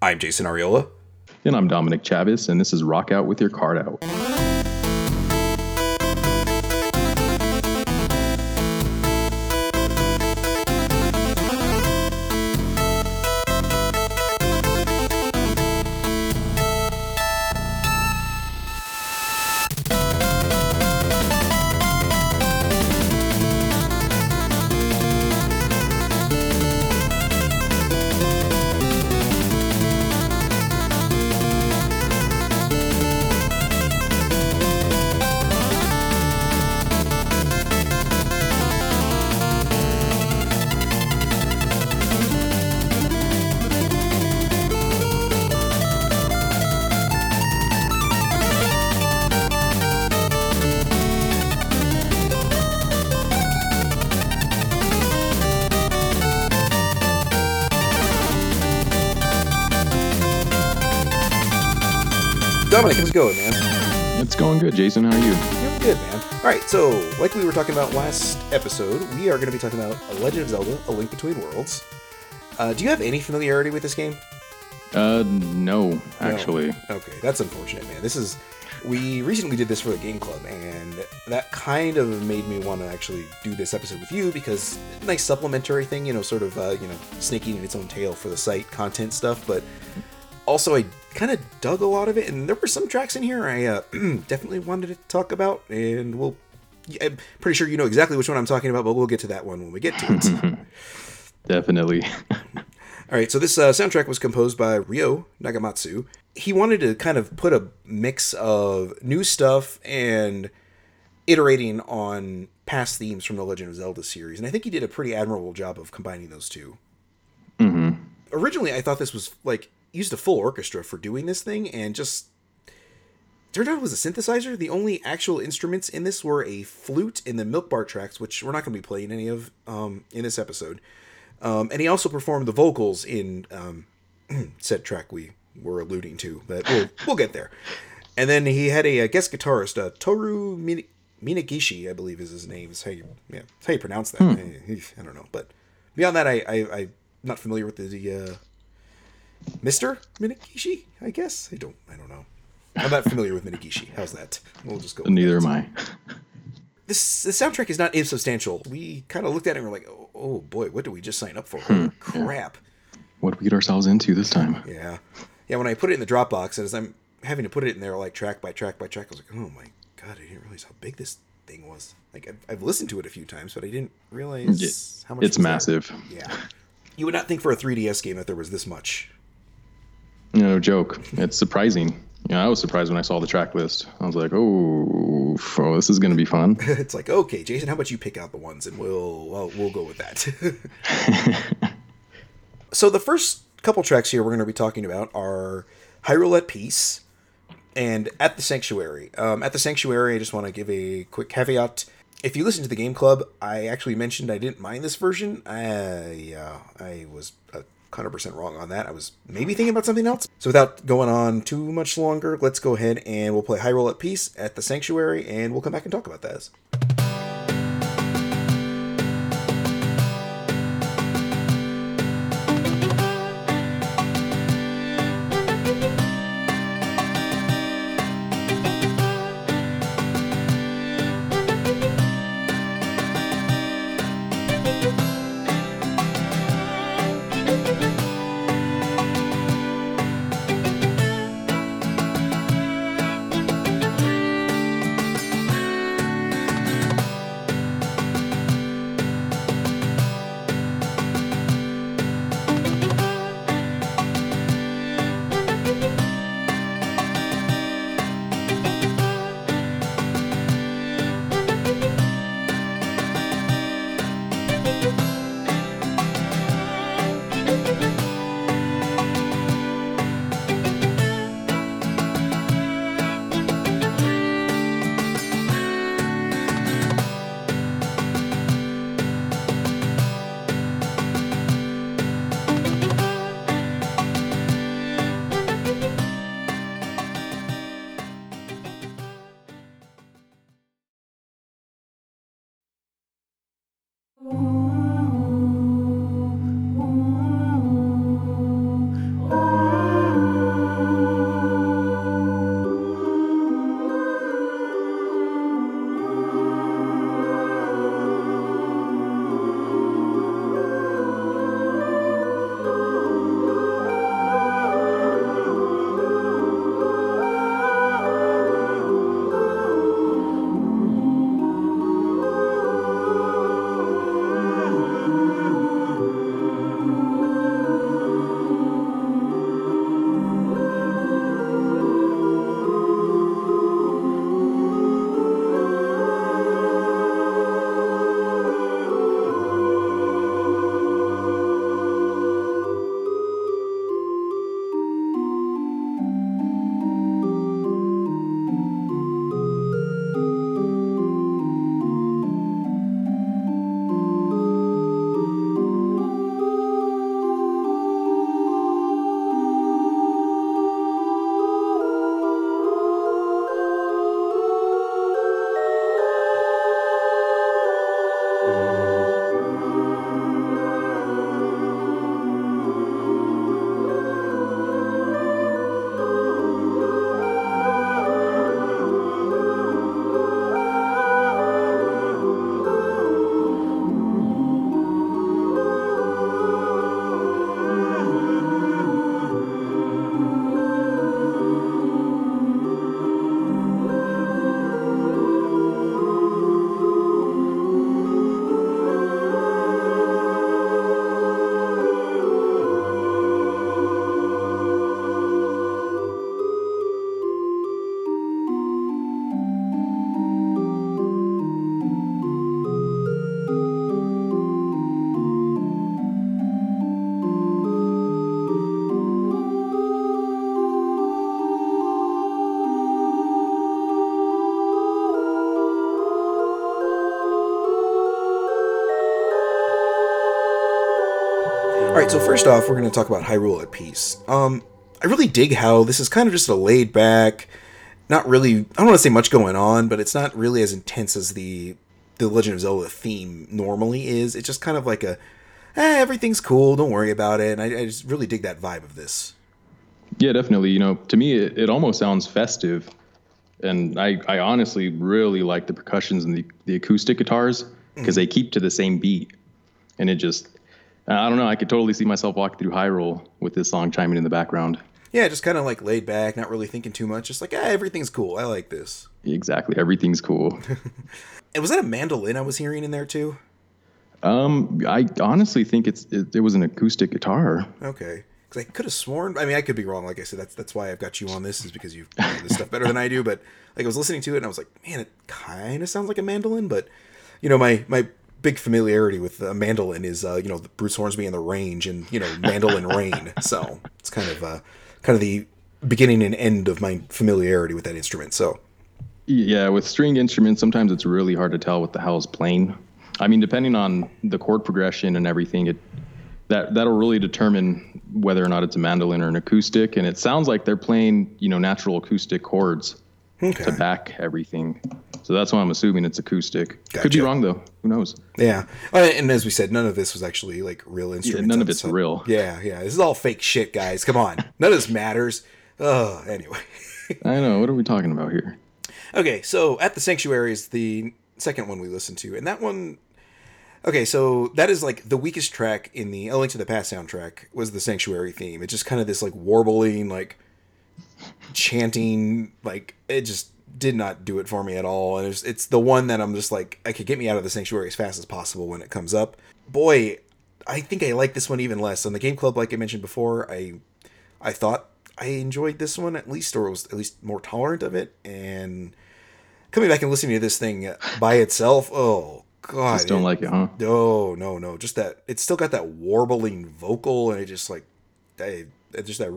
I'm Jason Arriola. And I'm Dominic Chavez, and this is Rock Out with Your Cart Out. Jason. How are you? Doing good, man. All right, so like we were talking about last episode, we are going to be talking about A Legend of Zelda: A Link Between Worlds. Uh, do you have any familiarity with this game? Uh, no, actually. No. Okay, that's unfortunate, man. This is we recently did this for the game club, and that kind of made me want to actually do this episode with you because nice supplementary thing, you know, sort of uh, you know snaking in its own tail for the site content stuff, but also I kind of dug a lot of it, and there were some tracks in here I uh, definitely wanted to talk about, and we'll. I'm pretty sure you know exactly which one I'm talking about, but we'll get to that one when we get to it. Definitely. All right, so this uh, soundtrack was composed by Ryo Nagamatsu. He wanted to kind of put a mix of new stuff and iterating on past themes from the Legend of Zelda series, and I think he did a pretty admirable job of combining those 2 Mm-hmm. Originally, I thought this was like used a full orchestra for doing this thing, and just turned out it was a synthesizer. The only actual instruments in this were a flute in the Milk Bar tracks, which we're not going to be playing any of um, in this episode. Um, and he also performed the vocals in um, said track we were alluding to, but we'll, we'll get there. And then he had a, a guest guitarist, uh, Toru Min- Minagishi, I believe is his name. Is how you yeah, how you pronounce that. I, I, don't know, but beyond that, I, I I'm not familiar with the uh, Mister Minagishi. I guess I don't I don't know. I'm not familiar with Minagishi. How's that? We'll just go. with Neither am I. This the soundtrack is not insubstantial. We kind of looked at it and we're like, oh, oh boy, what did we just sign up for? Hmm, Holy crap. What did we get ourselves into this time? Yeah. Yeah, when I put it in the Dropbox, and as I'm having to put it in there like track by track by track, I was like, oh my god, I didn't realize how big this thing was. Like, I've, I've listened to it a few times, but I didn't realize Yeah, how much It's was there. massive. Yeah. You would not think for a 3DS game that there was this much. No joke. It's surprising. Yeah, I was surprised when I saw the track list. I was like, oh, oh this is going to be fun. it's like, okay, Jason, how about you pick out the ones and we'll well, we'll go with that. so the first couple tracks here we're going to be talking about are Hyrule at Peace and At the Sanctuary. Um, at the Sanctuary, I just want to give a quick caveat. If you listen to the Game Club, I actually mentioned I didn't mind this version. I uh, I was uh, 100% wrong on that. I was maybe thinking about something else. So without going on too much longer, let's go ahead and we'll play Hyrule at Peace at the Sanctuary, and we'll come back and talk about that. Right, so first off, we're going to talk about Hyrule at Peace. Um, I really dig how this is kind of just a laid back, not really. I don't want to say much going on, but it's not really as intense as the the Legend of Zelda theme normally is. It's just kind of like a, eh, everything's cool, don't worry about it. And I, I just really dig that vibe of this. Yeah, definitely. You know, to me, it, it almost sounds festive, and I, I honestly really like the percussions and the, the acoustic guitars because they keep to the same beat, and it just, I don't know, I could totally see myself walking through Hyrule with this song chiming in the background. Yeah, just kind of like laid back, not really thinking too much. Just like, eh, everything's cool. I like this. Exactly, everything's cool. And was that a mandolin I was hearing in there too? um, I honestly think it's it, it was an acoustic guitar. Okay. Because I could have sworn. I mean, I could be wrong. Like I said, that's that's why I've got you on this is because you know this stuff better than I do. But like I was listening to it and I was like, man, it kind of sounds like a mandolin. But you know, my my big familiarity with a mandolin is uh, you know Bruce Hornsby and the Range and you know Mandolin Rain. So it's kind of uh, kind of the beginning and end of my familiarity with that instrument. So Yeah, with string instruments, sometimes it's really hard to tell what the hell is playing. I mean, depending on the chord progression and everything, it that that'll really determine whether or not it's a mandolin or an acoustic. And it sounds like they're playing, you know, natural acoustic chords okay. to back everything. So that's why I'm assuming it's acoustic. Could be wrong though. Who knows? Yeah, Uh, and as we said, none of this was actually like real instruments. none of it's set. real. Yeah, yeah, this is all fake shit, guys. Come on, none of this matters. Oh, anyway. I know. What are we talking about here? Okay, so at the sanctuary is the second one we listened to, and that one. Okay, so that is like the weakest track in the A Link to the Past soundtrack was the sanctuary theme. It's just kind of this like warbling, like chanting, like it just did not do it for me at all. And it's, it's the one that I'm just like I could get me out of the sanctuary as fast as possible when it comes up. Boy, I think I like this one even less. On the game club, like I mentioned before, I I thought I enjoyed this one at least, or was at least more tolerant of it. And coming back and listening to this thing by itself, oh god, Just don't it- like it, huh? no, no, no. Just that it's still got that warbling vocal, and it just like, it just that.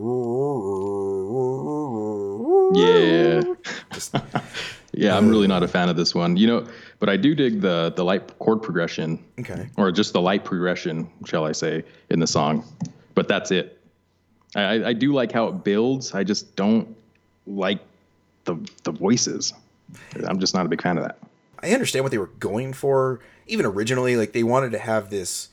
Yeah. Yeah, I'm really not a fan of this one. You know, but I do dig the the light chord progression. Okay. Or just the light progression, shall I say, in the song. But that's it. I, I- I do like how it builds. I just don't like the the voices. I'm just not a big fan of that. I understand what they were going for. Even originally, like they wanted to have this,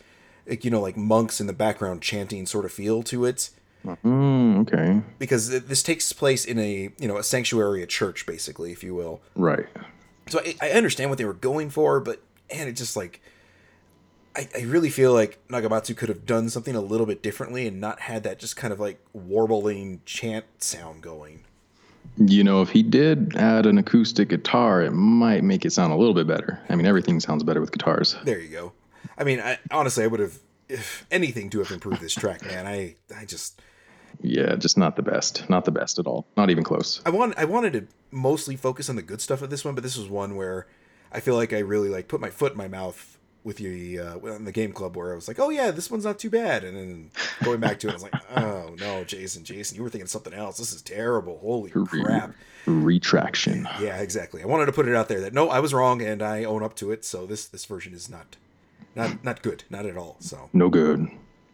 like you know, like monks in the background chanting sort of feel to it, Mm, okay. because this takes place in a you know a sanctuary, a church, basically, if you will. Right. So I, I understand what they were going for, but and it just like I, I really feel like Nagamatsu could have done something a little bit differently and not had that just kind of like warbling chant sound going. You know, if he did add an acoustic guitar, it might make it sound a little bit better. I mean, everything sounds better with guitars. There you go. I mean, I honestly I would have if anything to have improved this track, man. I I just Yeah, just not the best. Not the best at all. Not even close. I want I wanted to mostly focus on the good stuff of this one, but this was one where I feel like I really like put my foot in my mouth with the uh, on the game club where I was like, oh yeah, this one's not too bad, and then going back to it, I was like, oh no, Jason, Jason, you were thinking something else. This is terrible. Holy crap. Retraction. Yeah, exactly. I wanted to put it out there that no, I was wrong, and I own up to it. So this this version is not not not good, not at all. So No good.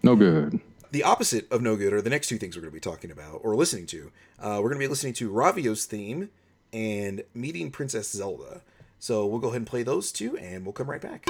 No good. The opposite of no good are the next two things we're going to be talking about or listening to. Uh, we're going to be listening to Ravio's theme and meeting Princess Zelda. So we'll go ahead and play those two, and we'll come right back.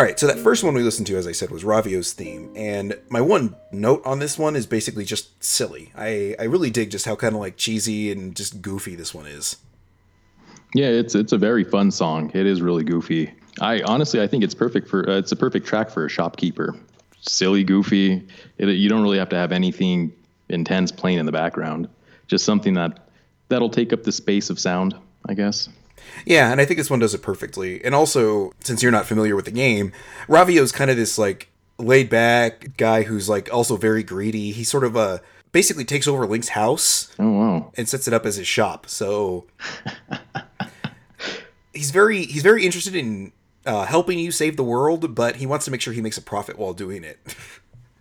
All right, so that first one we listened to, as I said, was Ravio's theme, and my one note on this one is basically just silly. I I really dig just how kind of like cheesy and just goofy this one is. Yeah, it's it's a very fun song. It is really goofy. I honestly I think it's perfect for uh, it's a perfect track for a shopkeeper. Silly, goofy. It, you don't really have to have anything intense playing in the background. Just something that that'll take up the space of sound, I guess. Yeah, and I think this one does it perfectly. And also, since you're not familiar with the game, Ravio's kind of this like laid back guy who's like also very greedy. He sort of uh basically takes over Link's house. Oh wow. And sets it up as his shop. So he's very he's very interested in uh, helping you save the world, but he wants to make sure he makes a profit while doing it.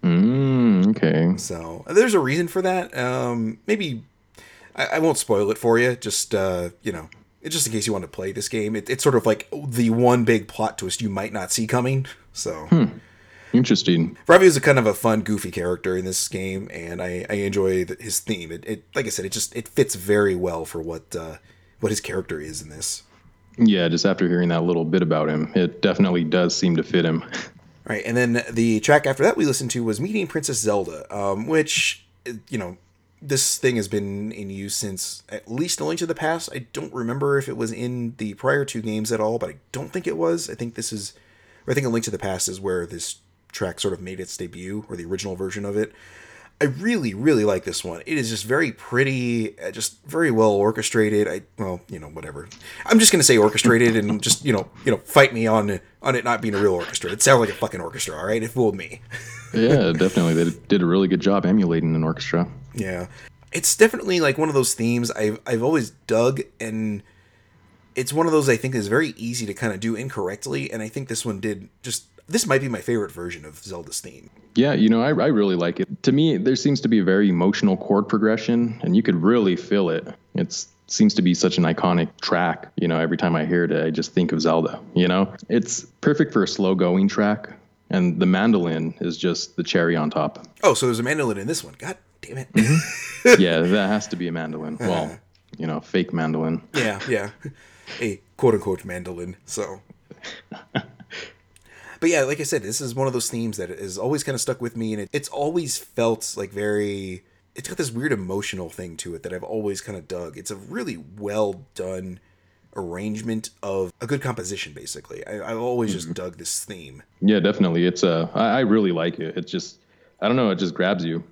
mm, okay. So there's a reason for that. Um, maybe I, I, won't spoil it for you. Just uh, you know, just in case you want to play this game, it, it's sort of like the one big plot twist you might not see coming. So. Hmm. Interesting. Ravio is a kind of a fun, goofy character in this game, and I, I enjoy the, his theme. It, it, like I said, it just it fits very well for what uh, what his character is in this. Yeah, just after hearing that little bit about him, it definitely does seem to fit him. Right, and then the track after that we listened to was Meeting Princess Zelda, um, which, you know, this thing has been in use since at least A Link to the Past. I don't remember if it was in the prior two games at all, but I don't think it was. I think this is, I think A Link to the Past is where this track sort of made its debut, or the original version of it. I really, really like this one. It is just very pretty, uh, just very well orchestrated. I well, you know, whatever. I'm just gonna say orchestrated and just you know, you know, fight me on on it not being a real orchestra. It sounded like a fucking orchestra, all right? It fooled me. yeah, definitely. They did a really good job emulating an orchestra. Yeah, it's definitely like one of those themes I've I've always dug, and it's one of those I think is very easy to kind of do incorrectly, and I think this one did just this might be my favorite version of Zelda's theme. Yeah, you know, I, I really like it. To me, there seems to be a very emotional chord progression, and you could really feel it. It seems to be such an iconic track. You know, every time I hear it, I just think of Zelda. You know, it's perfect for a slow going track, and the mandolin is just the cherry on top. Oh, so there's a mandolin in this one. God damn it. Mm-hmm. yeah, that has to be a mandolin. Well, you know, fake mandolin. Yeah, yeah. A quote unquote mandolin. So. but yeah, like I said, this is one of those themes that has always kind of stuck with me, and it, it's always felt like very. It's got this weird emotional thing to it that I've always kind of dug. It's a really well done arrangement of a good composition. Basically, I, have always just mm-hmm. dug this theme. Yeah, definitely. It's uh, I, I really like it. It's just, I don't know, it just grabs you.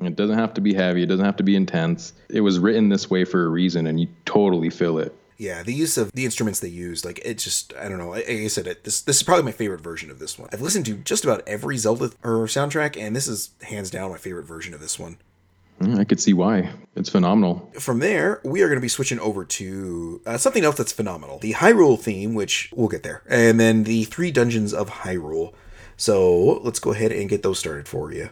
It doesn't have to be heavy. It doesn't have to be intense. It was written this way for a reason, and you totally feel it. Yeah, the use of the instruments they used, like it just, I don't know. Like I said, it, this this is probably my favorite version of this one. I've listened to just about every Zelda or soundtrack, and this is hands down my favorite version of this one. I could see why. It's phenomenal. From there, we are going to be switching over to uh, something else that's phenomenal the Hyrule theme, which we'll get there, and then the three dungeons of Hyrule. So let's go ahead and get those started for you.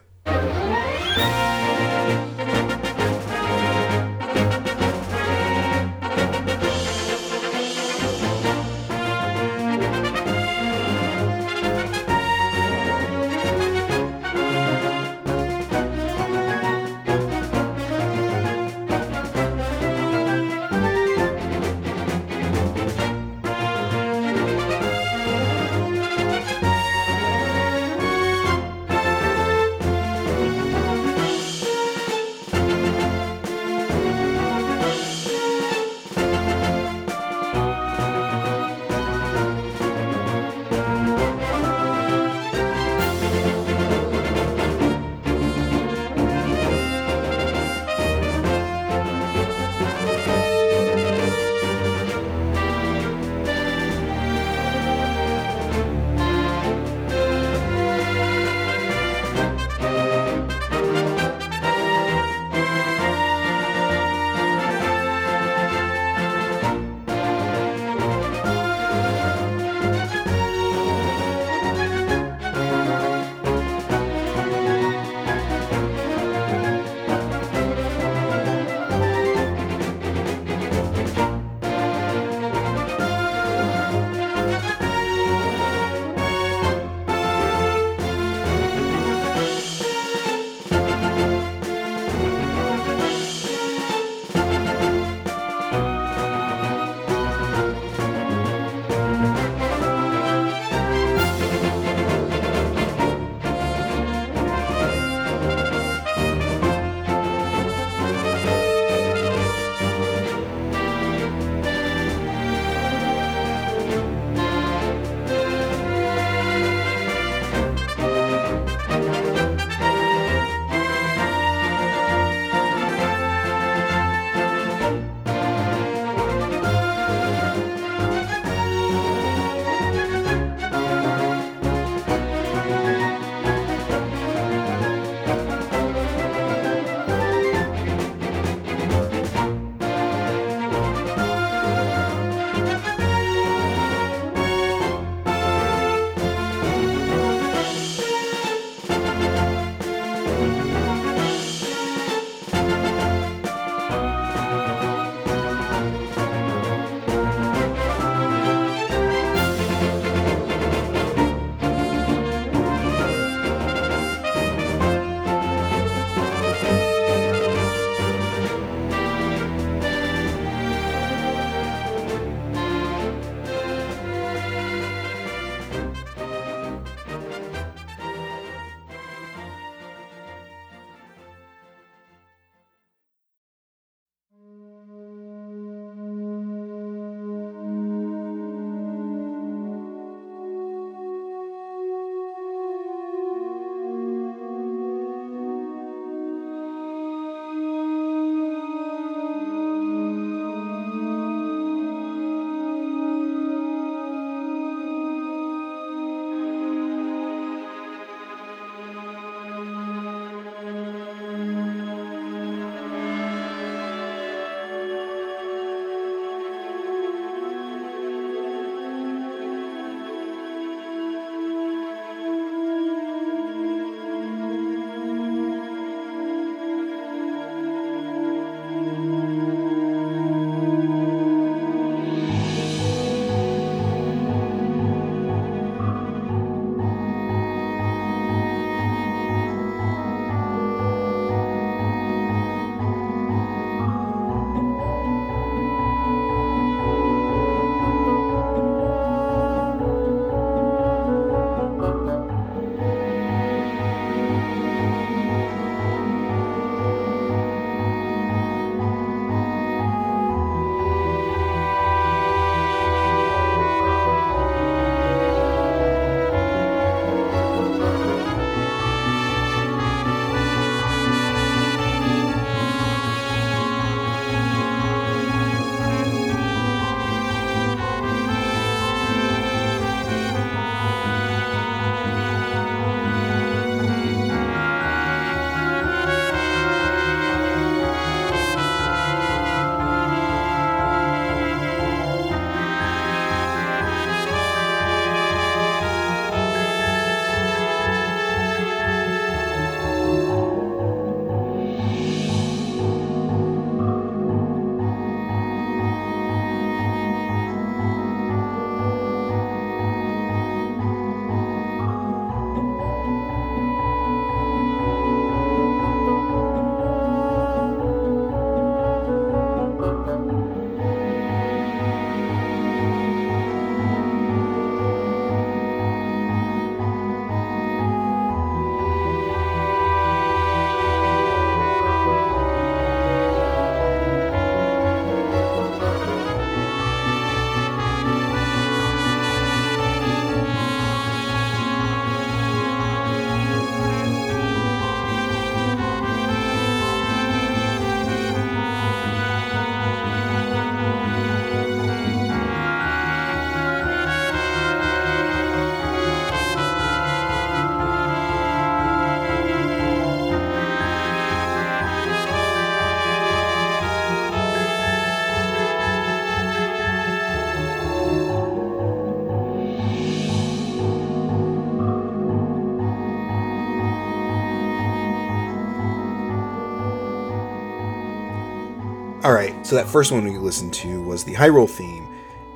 So that first one we listened to was the Hyrule theme,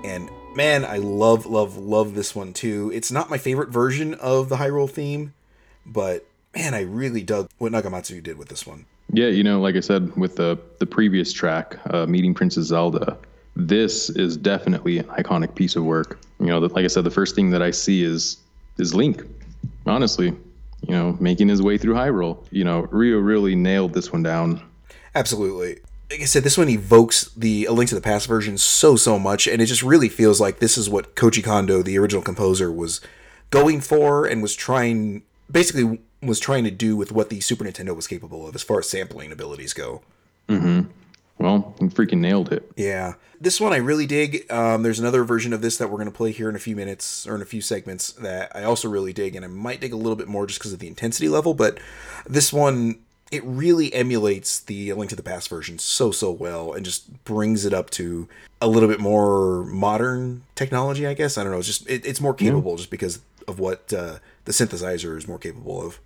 and man, I love, love, love this one too. It's not my favorite version of the Hyrule theme, but man, I really dug what Nagamatsu did with this one. Yeah, you know, like I said with the the previous track, uh, "Meeting Princess Zelda," this is definitely an iconic piece of work. You know, like I said, the first thing that I see is is Link. Honestly, you know, making his way through Hyrule. You know, Ryo really nailed this one down. Absolutely. Like I said, this one evokes the A Link to the Past version so so much, and it just really feels like this is what Koji Kondo, the original composer, was going for and was trying basically was trying to do with what the Super Nintendo was capable of as far as sampling abilities go. Mm-hmm. Well, he freaking nailed it. Yeah. This one I really dig. Um, there's another version of this that we're going to play here in a few minutes or in a few segments that I also really dig, and I might dig a little bit more just because of the intensity level. But this one, it really emulates the Link to the Past version so, so well and just brings it up to a little bit more modern technology, I guess. I don't know. It's just, it, it's more capable yeah. just because of what uh, the synthesizer is more capable of.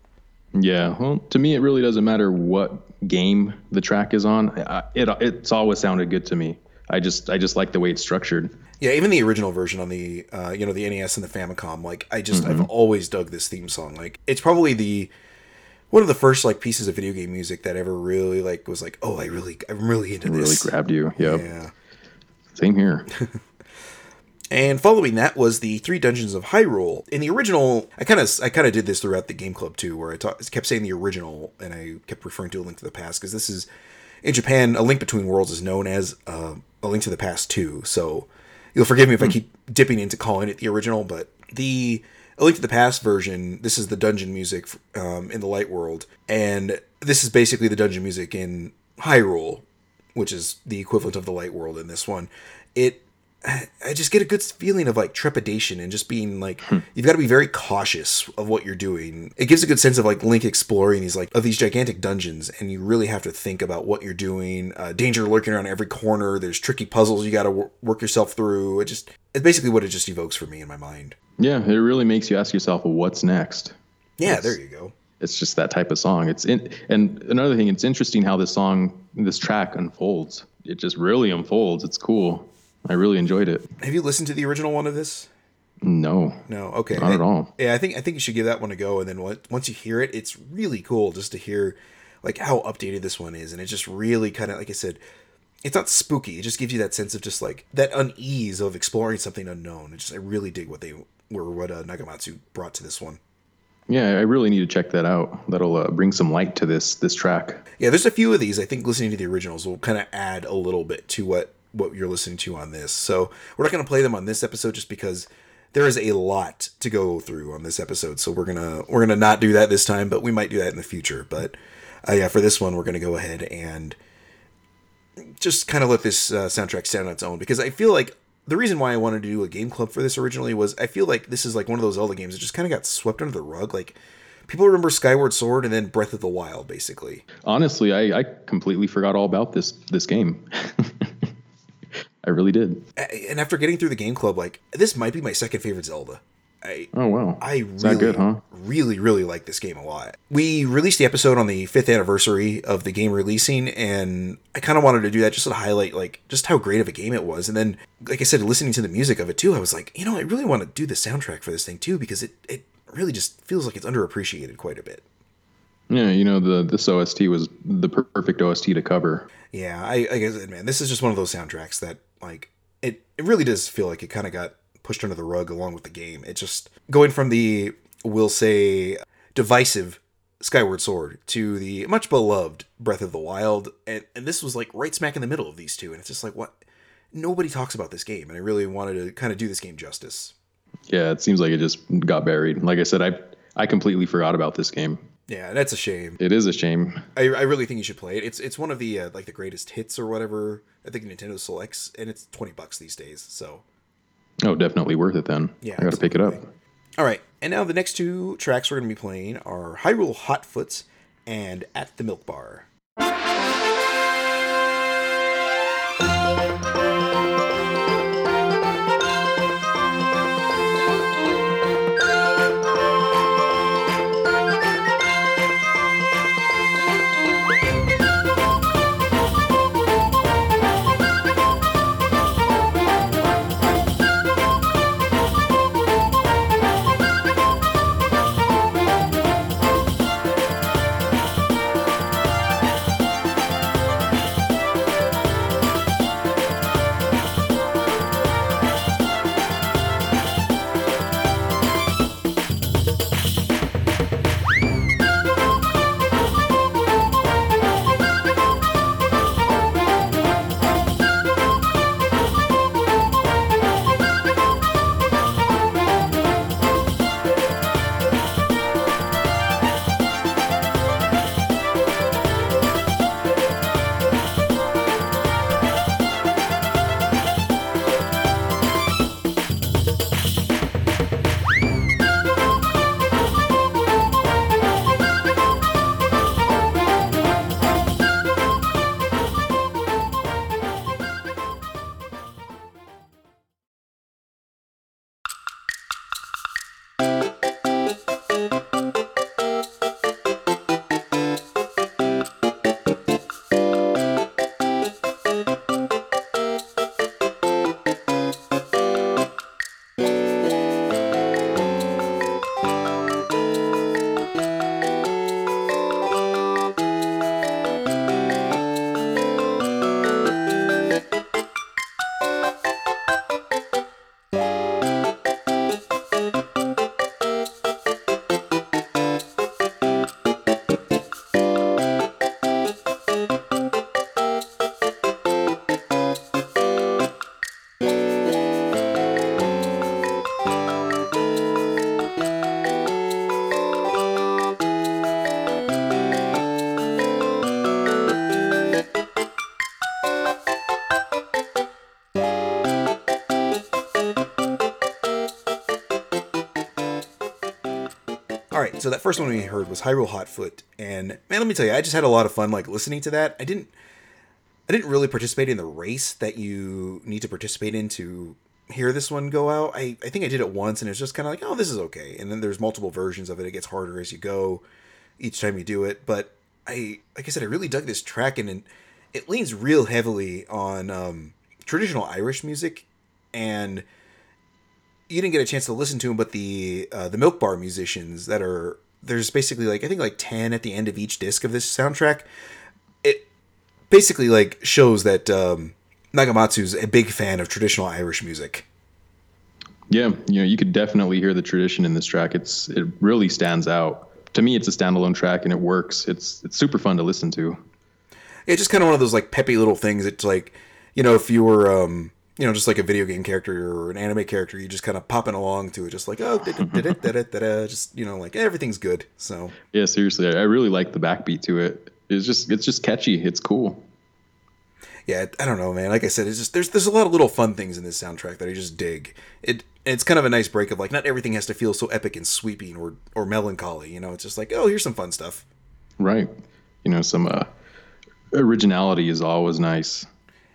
Yeah, well, to me, it really doesn't matter what game the track is on. it it's always sounded good to me. I just I just like the way it's structured. Yeah, even the original version on the uh, you know the NES and the Famicom, like I just mm-hmm. I've always dug this theme song. Like it's probably the one of the first like pieces of video game music that ever really like was like, oh, I really I'm really into this. Really grabbed you. Yep. Yeah. Same here. And following that was the Three Dungeons of Hyrule. In the original, I kind of I kind of did this throughout the game club too, where I ta- kept saying the original and I kept referring to A Link to the Past because this is in Japan, A Link Between Worlds is known as uh, A Link to the Past too. So you'll forgive me if I hmm. keep dipping into calling it the original, but the A Link to the Past version, this is the dungeon music um, in the Light World, and this is basically the dungeon music in Hyrule, which is the equivalent of the Light World in this one. It I just get a good feeling of like trepidation and just being like hmm. you've got to be very cautious of what you're doing. It gives a good sense of like Link exploring these like of these gigantic dungeons, and you really have to think about what you're doing. Uh, danger lurking around every corner. There's tricky puzzles you got to wor- work yourself through. It just it's basically what it just evokes for me in my mind. Yeah, it really makes you ask yourself, well, what's next? Yeah, it's, there you go. It's just that type of song. It's in, and another thing, it's interesting how this song, this track unfolds. It just really unfolds. It's cool. I really enjoyed it. Have you listened to the original one of this? No. No. Okay. Not I, at all. Yeah, I think I think you should give that one a go, and then once you hear it, it's really cool just to hear like how updated this one is, and it just really kind of like I said, it's not spooky. It just gives you that sense of just like that unease of exploring something unknown. It just I really dig what they were what uh, Nagamatsu brought to this one. Yeah, I really need to check that out. That'll uh, bring some light to this this track. Yeah, there's a few of these. I think listening to the originals will kind of add a little bit to what what you're listening to on this. So we're not going to play them on this episode just because there is a lot to go through on this episode. So we're gonna we're gonna not do that this time, but we might do that in the future. But uh, yeah, for this one, we're gonna go ahead and just kind of let this uh, soundtrack stand on its own because I feel like the reason why I wanted to do a game club for this originally was I feel like this is like one of those Zelda games that just kind of got swept under the rug. Like people remember Skyward Sword and then Breath of the Wild, basically. Honestly, I, I completely forgot all about this this game. I really did. And after getting through the game club, like this might be my second favorite Zelda. I, oh wow! I really, good, huh? really, really like this game a lot. We released the episode on the fifth anniversary of the game releasing, and I kind of wanted to do that just to highlight like just how great of a game it was. And then, like I said, listening to the music of it too, I was like, you know, I really want to do the soundtrack for this thing too because it it really just feels like it's underappreciated quite a bit. Yeah, you know the this OST was the perfect OST to cover. Yeah, I, I guess man, this is just one of those soundtracks that like it, it really does feel like it kind of got pushed under the rug along with the game. It just going from the we'll say divisive Skyward Sword to the much beloved Breath of the Wild, and and this was like right smack in the middle of these two, and it's just like what nobody talks about this game, and I really wanted to kind of do this game justice. Yeah, it seems like it just got buried. Like I said, I I completely forgot about this game. Yeah, that's a shame. It is a shame. I, I really think you should play it. It's it's one of the uh, like the greatest hits or whatever. I think Nintendo selects, and it's twenty bucks these days. So. Oh, definitely worth it then. Yeah, I got to pick it up. All right, and now the next two tracks we're going to be playing are Hyrule Hotfoots and At the Milk Bar. First one we heard was Hyrule Hotfoot, and man, let me tell you, I just had a lot of fun like listening to that. I didn't, I didn't really participate in the race that you need to participate in to hear this one go out. I, I think I did it once, and it's just kind of like, oh, this is okay. And then there's multiple versions of it. It gets harder as you go, each time you do it. But I, like I said, I really dug this track, and, and it leans real heavily on um, traditional Irish music, and you didn't get a chance to listen to them, but the uh, the Milk Bar musicians that are there's basically like I think like ten at the end of each disc of this soundtrack. It basically like shows that um, Nagamatsu's a big fan of traditional Irish music. Yeah, you know, you could definitely hear the tradition in this track. It's it really stands out. To me, it's a standalone track and it works. It's it's super fun to listen to. It's just kind of one of those like peppy little things. It's like, you know, if you were um, you know, just like a video game character or an anime character, you just kind of popping along to it, just like oh, did it, did it, did it, just you know, like everything's good. So yeah, seriously, I really like the backbeat to it. It's just it's just catchy. It's cool. Yeah, I don't know, man. Like I said, it's just there's there's a lot of little fun things in this soundtrack that I just dig. It it's kind of a nice break of like not everything has to feel so epic and sweeping or or melancholy. You know, it's just like oh, here's some fun stuff. Right. You know, some uh, originality is always nice.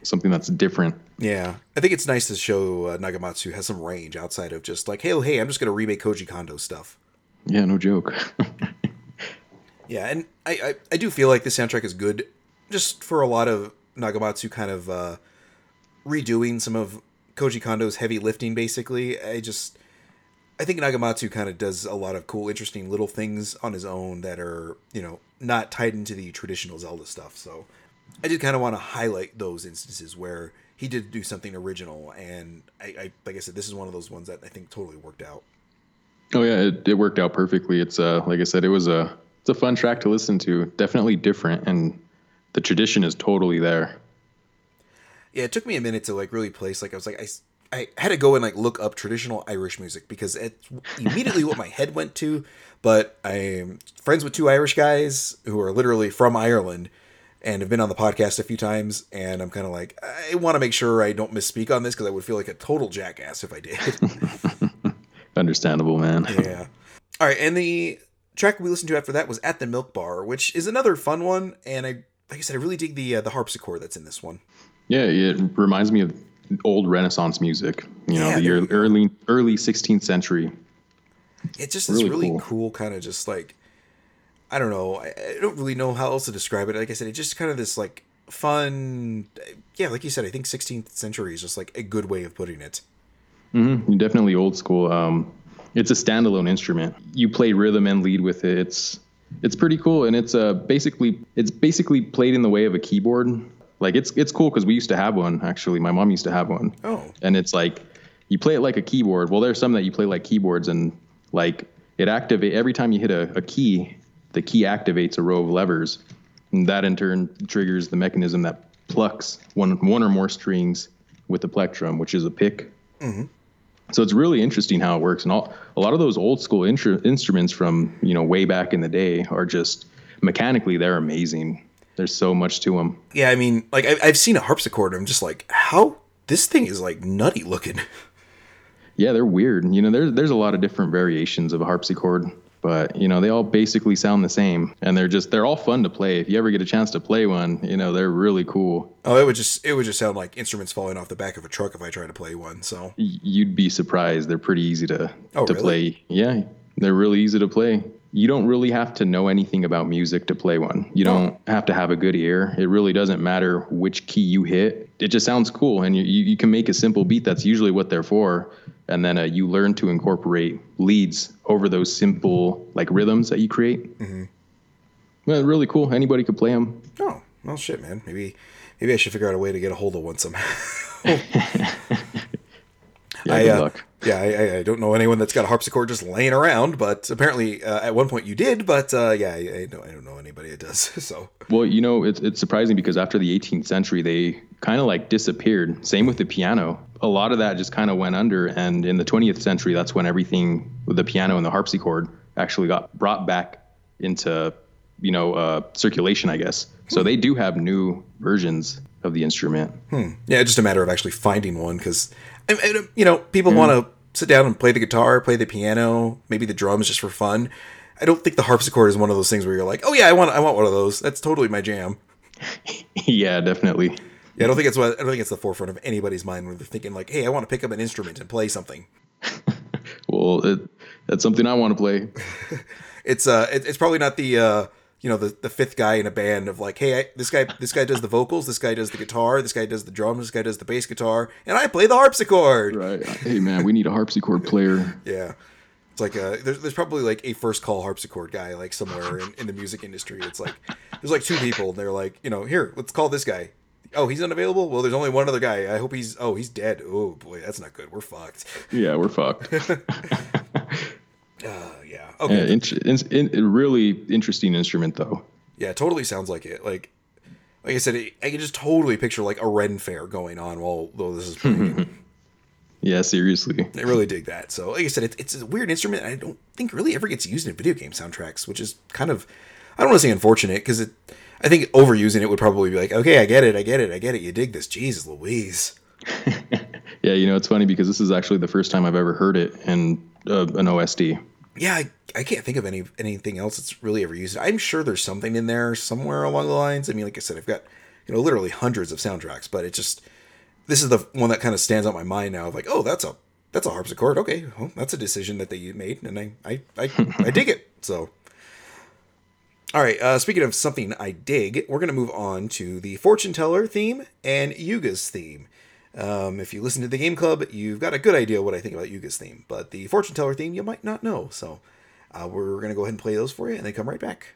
Something that's different yeah, I think it's nice to show uh, Nagamatsu has some range outside of just like, hey, oh, hey, I'm just going to remake Koji Kondo stuff. Yeah, no joke. yeah, and I, I, I do feel like the soundtrack is good, just for a lot of Nagamatsu kind of uh, redoing some of Koji Kondo's heavy lifting. Basically, I just I think Nagamatsu kind of does a lot of cool, interesting little things on his own that are you know not tied into the traditional Zelda stuff. So I did kind of want to highlight those instances where he did do something original, and I, I like I said, this is one of those ones that I think totally worked out. Oh yeah, it, it worked out perfectly. It's uh like I said, it was a it's a fun track to listen to. Definitely different, and the tradition is totally there. Yeah, it took me a minute to like really place. Like I was like I. I had to go and like look up traditional Irish music because it's immediately what my head went to. But I'm friends with two Irish guys who are literally from Ireland, and have been on the podcast a few times, and I'm kind of like, I want to make sure I don't misspeak on this because I would feel like a total jackass if I did. Understandable, man. yeah. All right, and the track we listened to after that was "At the Milk Bar," which is another fun one, and I, like I said, I really dig the uh, the harpsichord that's in this one. Yeah, it reminds me of old Renaissance music. You know, yeah, the early early 16th century. It's just really this really cool, cool kind of just like I don't know. I, I, don't really know how else to describe it. Like I said, it's just kind of this like fun. Yeah, like you said, I think 16th century is just like a good way of putting it. Mm-hmm. Definitely old school. Um, it's a standalone instrument. You play rhythm and lead with it. It's it's pretty cool, and it's uh basically it's basically played in the way of a keyboard. Like it's it's cool because we used to have one. Actually, my mom used to have one. Oh. And it's like you play it like a keyboard. Well, there's some that you play like keyboards, and like it activate every time you hit a, a key the key activates a row of levers. And that in turn triggers the mechanism that plucks one, one or more strings with the plectrum, which is a pick. Mm-hmm. So it's really interesting how it works. And all, a lot of those old school intru- instruments from, you know, way back in the day are just mechanically, they're amazing. There's so much to them. Yeah. I mean, like I, I've seen a harpsichord. I'm just like, how this thing is like nutty looking. Yeah, they're weird. You know, there's there's a lot of different variations of a harpsichord but you know they all basically sound the same and they're just they're all fun to play. If you ever get a chance to play one you know they're really cool. Oh it would just it would just sound like instruments falling off the back of a truck if i tried to play one so. You'd be surprised. They're pretty easy to oh, to really? play. Yeah they're really easy to play. You don't really have to know anything about music to play one. You oh. don't have to have a good ear. It really doesn't matter which key you hit. It just sounds cool and you, you can make a simple beat that's usually what they're for and then uh, you learn to incorporate leads over those simple like rhythms that you create. Mm-hmm. Well, really cool. Anybody could play them. Oh, well, shit, man. Maybe, maybe I should figure out a way to get a hold of one somehow. yeah, I, uh, yeah, I, I, don't know anyone that's got a harpsichord just laying around, but apparently uh, at one point you did. But uh, yeah, I, I, don't, I don't know anybody that does. So well, you know, it's it's surprising because after the 18th century, they kind of like disappeared. Same with the piano. A lot of that just kind of went under, and in the 20th century, that's when everything with the piano and the harpsichord actually got brought back into you know uh, circulation, I guess. So they do have new versions of the instrument. Hmm. Yeah, just a matter of actually finding one because you know, people mm. want to sit down and play the guitar, play the piano, maybe the drums just for fun. I don't think the harpsichord is one of those things where you're like, oh yeah, I want I want one of those. That's totally my jam. yeah, definitely. Yeah, I don't think it's what I don't think it's the forefront of anybody's mind when they're thinking like, hey, I want to pick up an instrument and play something. well, it, that's something I want to play. it's uh, it, it's probably not the uh, you know, the the fifth guy in a band of like, hey, I, this guy this guy does the vocals, this guy does the guitar, this guy does the drums, this guy does the bass guitar, and I play the harpsichord. Right. Hey man, we need a harpsichord player. yeah. It's like a, there's, there's probably like a first call harpsichord guy like somewhere in, in the music industry. It's like there's like two people and they're like, you know, here, let's call this guy. Oh, he's unavailable. Well, there's only one other guy. I hope he's. Oh, he's dead. Oh boy, that's not good. We're fucked. Yeah, we're fucked. uh, yeah. Okay. Yeah, in, in, really interesting instrument though. Yeah, totally sounds like it. Like, like I said, it, I can just totally picture like a Ren fair going on while though this is playing. yeah, seriously. I really dig that. So, like I said, it, it's a weird instrument. I don't think really ever gets used in video game soundtracks, which is kind of I don't want to say unfortunate because it. I think overusing it would probably be like, okay, I get it, I get it, I get it. You dig this, Jesus Louise. yeah, you know it's funny because this is actually the first time I've ever heard it in uh, an OST. Yeah, I, I can't think of any anything else that's really ever used. I'm sure there's something in there somewhere along the lines. I mean, like I said, I've got you know literally hundreds of soundtracks, but it just this is the one that kind of stands out my mind now. Of like, oh, that's a that's a harpsichord. Okay, well, that's a decision that they made, and I I I, I dig it. So all right, uh, speaking of something I dig, we're going to move on to the fortune teller theme and Yuga's theme. Um, if you listen to the game club, you've got a good idea what I think about Yuga's theme, but the fortune teller theme you might not know. So uh, we're going to go ahead and play those for you and then come right back.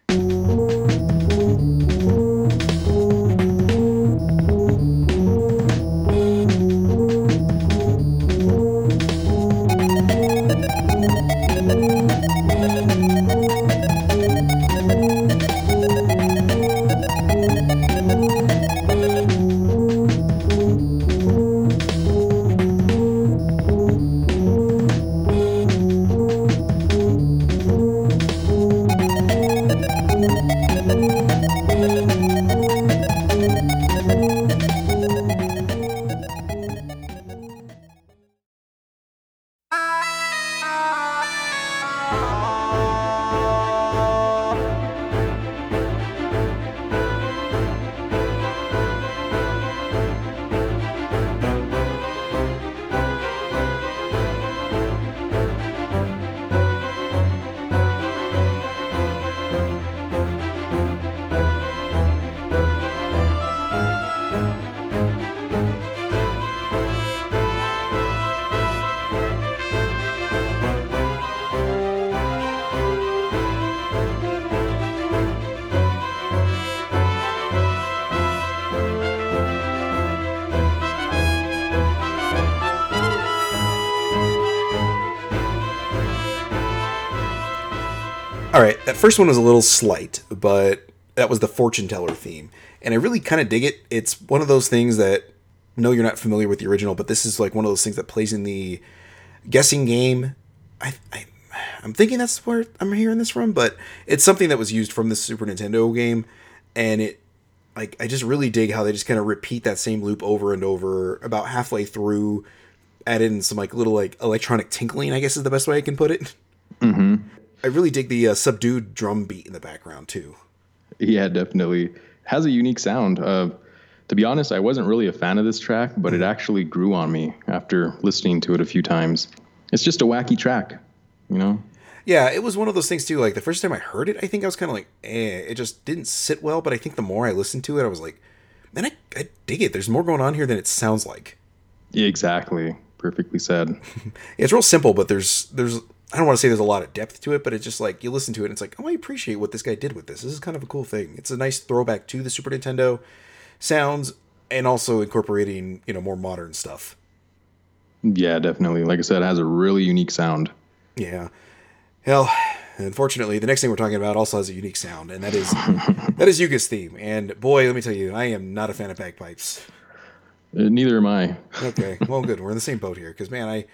All right, that first one was a little slight, but that was the fortune teller theme, and I really kind of dig it. It's one of those things that no, you're not familiar with the original, but this is like one of those things that plays in the guessing game. I, I I'm thinking that's where I'm hearing this from, but it's something that was used from the Super Nintendo game, and it like I just really dig how they just kind of repeat that same loop over and over. About halfway through, add in some like little like electronic tinkling. I guess is the best way I can put it. Mm-hmm. I really dig the uh, subdued drum beat in the background too. Yeah, definitely has a unique sound. Uh, to be honest, I wasn't really a fan of this track, but it actually grew on me after listening to it a few times. It's just a wacky track, you know. Yeah, it was one of those things too. Like the first time I heard it, I think I was kind of like, eh, it just didn't sit well. But I think the more I listened to it, I was like, man, I, I dig it. There's more going on here than it sounds like. Exactly. Perfectly said. it's real simple, but there's there's I don't want to say there's a lot of depth to it, but it's just like you listen to it and it's like, oh, I appreciate what this guy did with this. This is kind of a cool thing. It's a nice throwback to the Super Nintendo sounds and also incorporating, you know, more modern stuff. Yeah, definitely. Like I said, it has a really unique sound. Yeah. Hell, unfortunately, the next thing we're talking about also has a unique sound, and that is that is Yuga's theme. And boy, let me tell you, I am not a fan of bagpipes. Uh, neither am I. okay, well, good. We're in the same boat here because man, I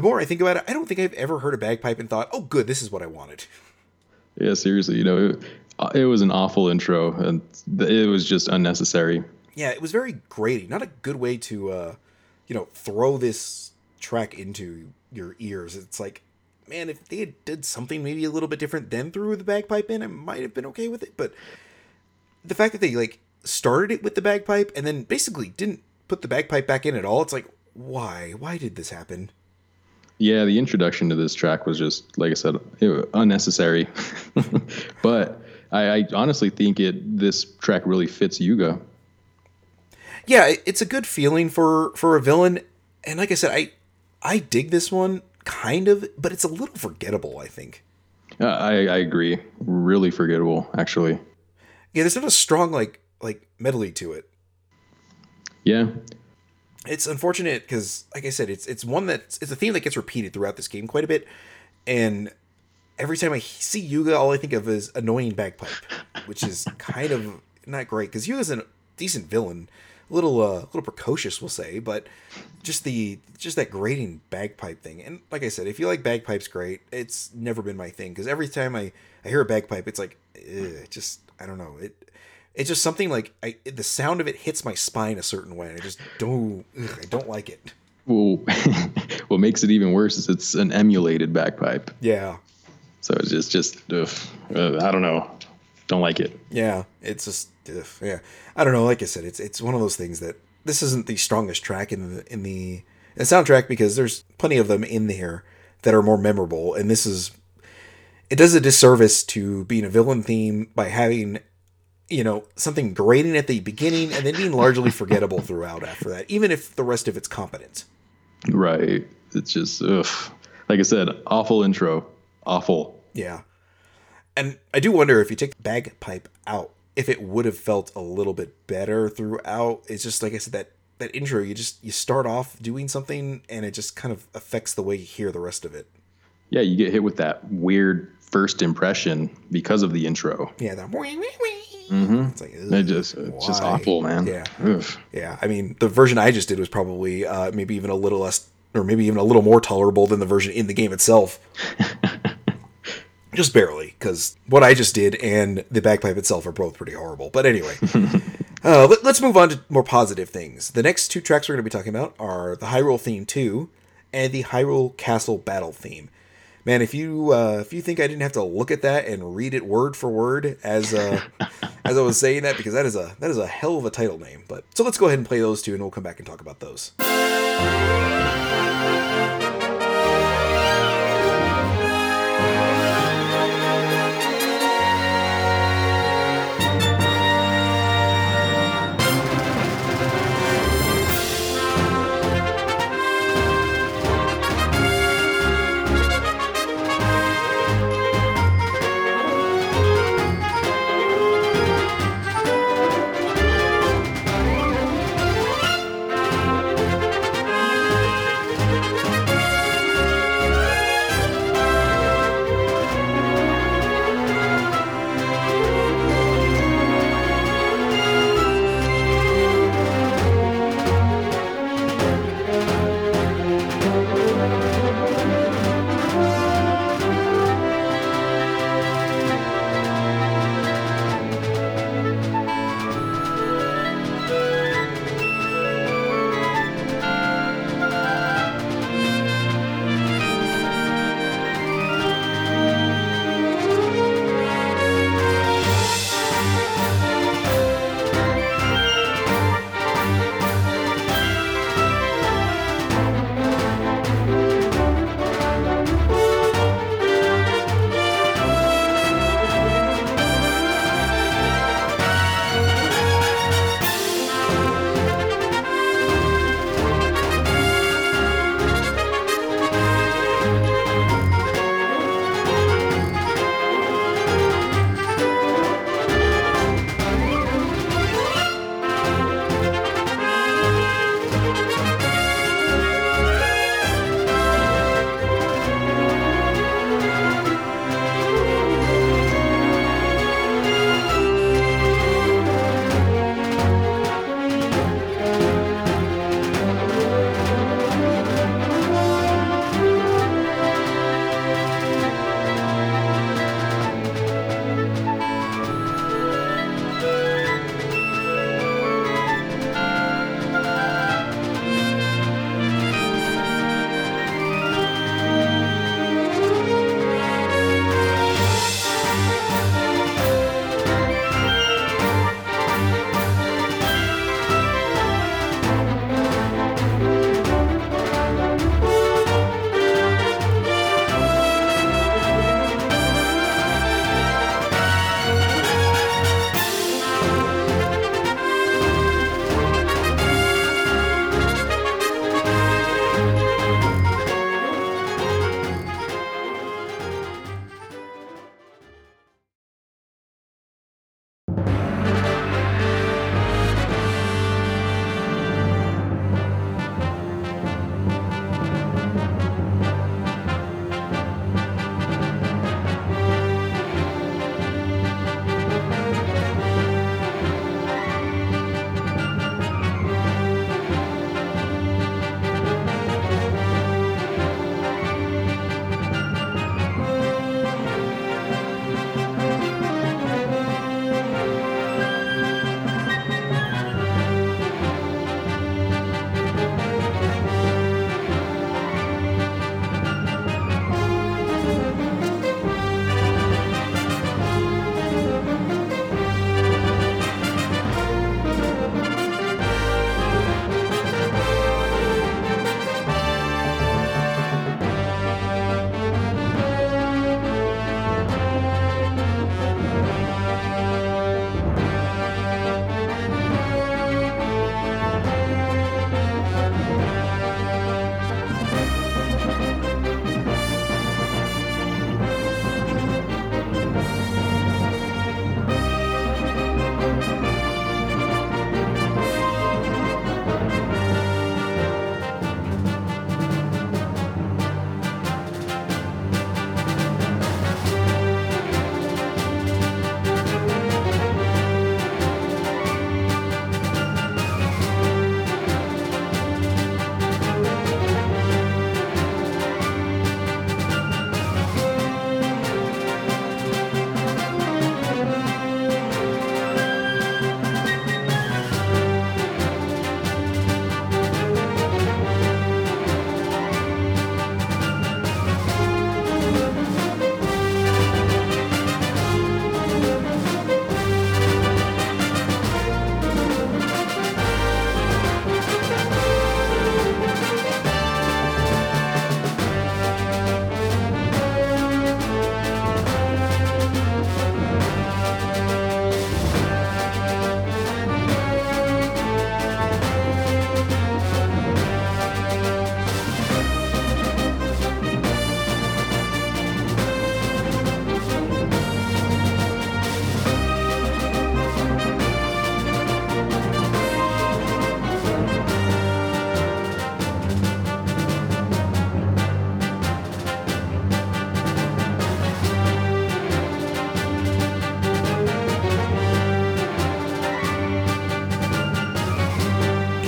the more I think about it, I don't think I've ever heard a bagpipe and thought, "Oh, good, this is what I wanted." Yeah, seriously, you know, it, it was an awful intro, and it was just unnecessary. Yeah, it was very grating. Not a good way to, uh, you know, throw this track into your ears. It's like, man, if they had did something maybe a little bit different, then threw the bagpipe in, I might have been okay with it. But the fact that they like started it with the bagpipe and then basically didn't put the bagpipe back in at all, it's like, why? Why did this happen? Yeah, the introduction to this track was just, like I said, unnecessary. but I, I, honestly think it this track really fits Yuga. Yeah, it's a good feeling for for a villain, and like I said, I I dig this one kind of, but it's a little forgettable. I think. Uh, I I agree. Really forgettable, actually. Yeah, there's not a strong like like medley to it. Yeah. It's unfortunate because, like I said, it's it's one that it's a theme that gets repeated throughout this game quite a bit, and every time I see Yuga, all I think of is annoying bagpipe, which is kind of not great because Yuga's a decent villain, a little uh, a little precocious, we'll say, but just the just that grating bagpipe thing. And like I said, if you like bagpipes, great. It's never been my thing because every time I I hear a bagpipe, it's like just I don't know it. It's just something like I the sound of it hits my spine a certain way. I just don't ugh, I don't like it. Well, what makes it even worse is it's an emulated bagpipe. Yeah. So it's just just ugh, I don't know. Don't like it. Yeah, it's just yeah. I don't know. Like I said, it's it's one of those things that this isn't the strongest track in the in the, in the soundtrack because there's plenty of them in there that are more memorable, and this is it does a disservice to being a villain theme by having you know something grating at the beginning and then being largely forgettable throughout after that even if the rest of it's competent right. It's just ugh. like i said awful intro. Awful. Yeah. And i do wonder if you take the bagpipe out if it would have felt a little bit better throughout. It's just like i said that that intro you just you start off doing something and it just kind of affects the way you hear the rest of it. Yeah you get hit with that weird first impression because of the intro. Yeah that Mm-hmm. It's like it just it's just awful, man. Yeah, Oof. yeah. I mean, the version I just did was probably uh, maybe even a little less, or maybe even a little more tolerable than the version in the game itself. just barely, because what I just did and the bagpipe itself are both pretty horrible. But anyway, uh, let, us move on to more positive things. The next two tracks we're going to be talking about are the Hyrule theme two and the Hyrule Castle battle theme man, if you uh, if you think I didn't have to look at that and read it word for word as uh, as I was saying that, because that is a that is a hell of a title name. But so let's go ahead and play those two, and we'll come back and talk about those.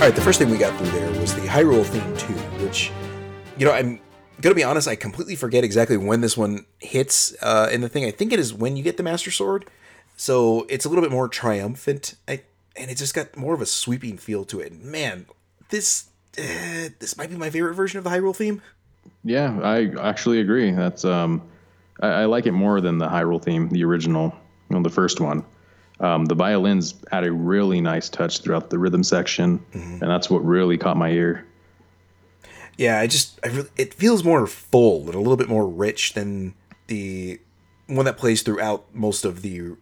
Right, the first thing we got through there was the Hyrule theme 2, which, you know, I'm gonna be honest, I completely forget exactly when this one hits uh, in the thing. I think it is when you get the Master Sword, so it's a little bit more triumphant. I, and it just got more of a sweeping feel to it. Man, this uh, this might be my favorite version of the Hyrule theme. Yeah, I actually agree. That's um, I, I like it more than the Hyrule theme, the original, you know, the first one. Um, the violins had a really nice touch throughout the rhythm section, mm-hmm. and that's what really caught my ear. Yeah, I just I really it feels more full and a little bit more rich than the one that plays throughout most of the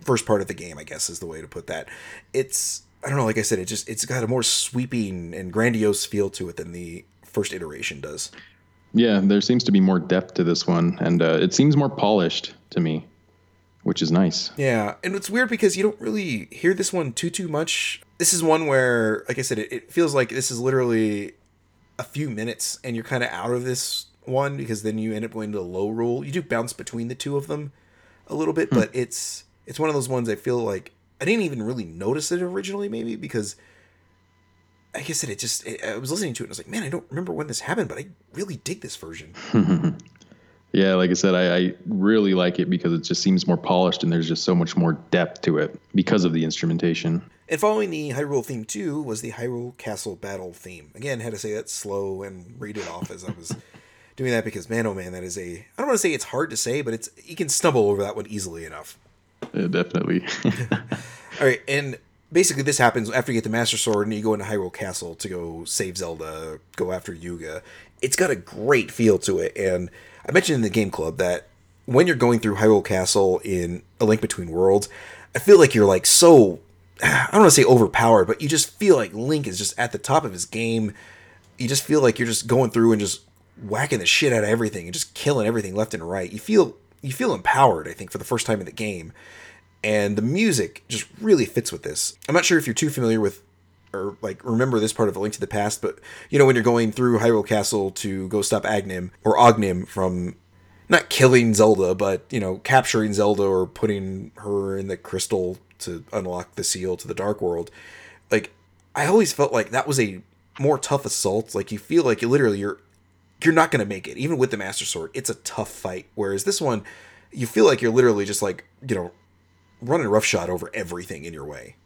first part of the game. I guess is the way to put that. It's I don't know, like I said, it just it's got a more sweeping and grandiose feel to it than the first iteration does. Yeah, there seems to be more depth to this one, and uh, it seems more polished to me, which is nice. Yeah, and it's weird because you don't really hear this one too too much. This is one where, like I said, it, it feels like this is literally a few minutes, and you're kind of out of this one because then you end up going to the Lorule. You do bounce between the two of them a little bit, hmm. but it's it's one of those ones I feel like I didn't even really notice it originally, maybe because like I said, it just it, I was listening to it and I was like, man, I don't remember when this happened, but I really dig this version. yeah, like I said, I, I, really like it because it just seems more polished and there's just so much more depth to it because of the instrumentation. And following the Hyrule theme two was the Hyrule Castle battle theme. Again, had to say that slow and read it off as I was doing that because man, oh man, that is a I don't want to say it's hard to say, but it's you can stumble over that one easily enough. Yeah, definitely. All right, and basically this happens after you get the Master Sword and you go into Hyrule Castle to go save Zelda, go after Yuga. It's got a great feel to it, and I mentioned in the game club that when you're going through Hyrule Castle in A Link Between Worlds, I feel like you're like so I don't want to say overpowered, but you just feel like Link is just at the top of his game. You just feel like you're just going through and just whacking the shit out of everything and just killing everything left and right. You feel you feel empowered, I think, for the first time in the game and the music just really fits with this. I'm not sure if you're too familiar with or like remember this part of A Link to the Past, but you know when you're going through Hyrule Castle to go stop Agnim or Ognim from not killing Zelda, but you know capturing Zelda or putting her in the crystal to unlock the seal to the Dark World. Like I always felt like that was a more tough assault. Like you feel like you literally you're you're not gonna make it, even with the Master Sword. It's a tough fight. Whereas this one, you feel like you're literally just like you know running roughshod over everything in your way.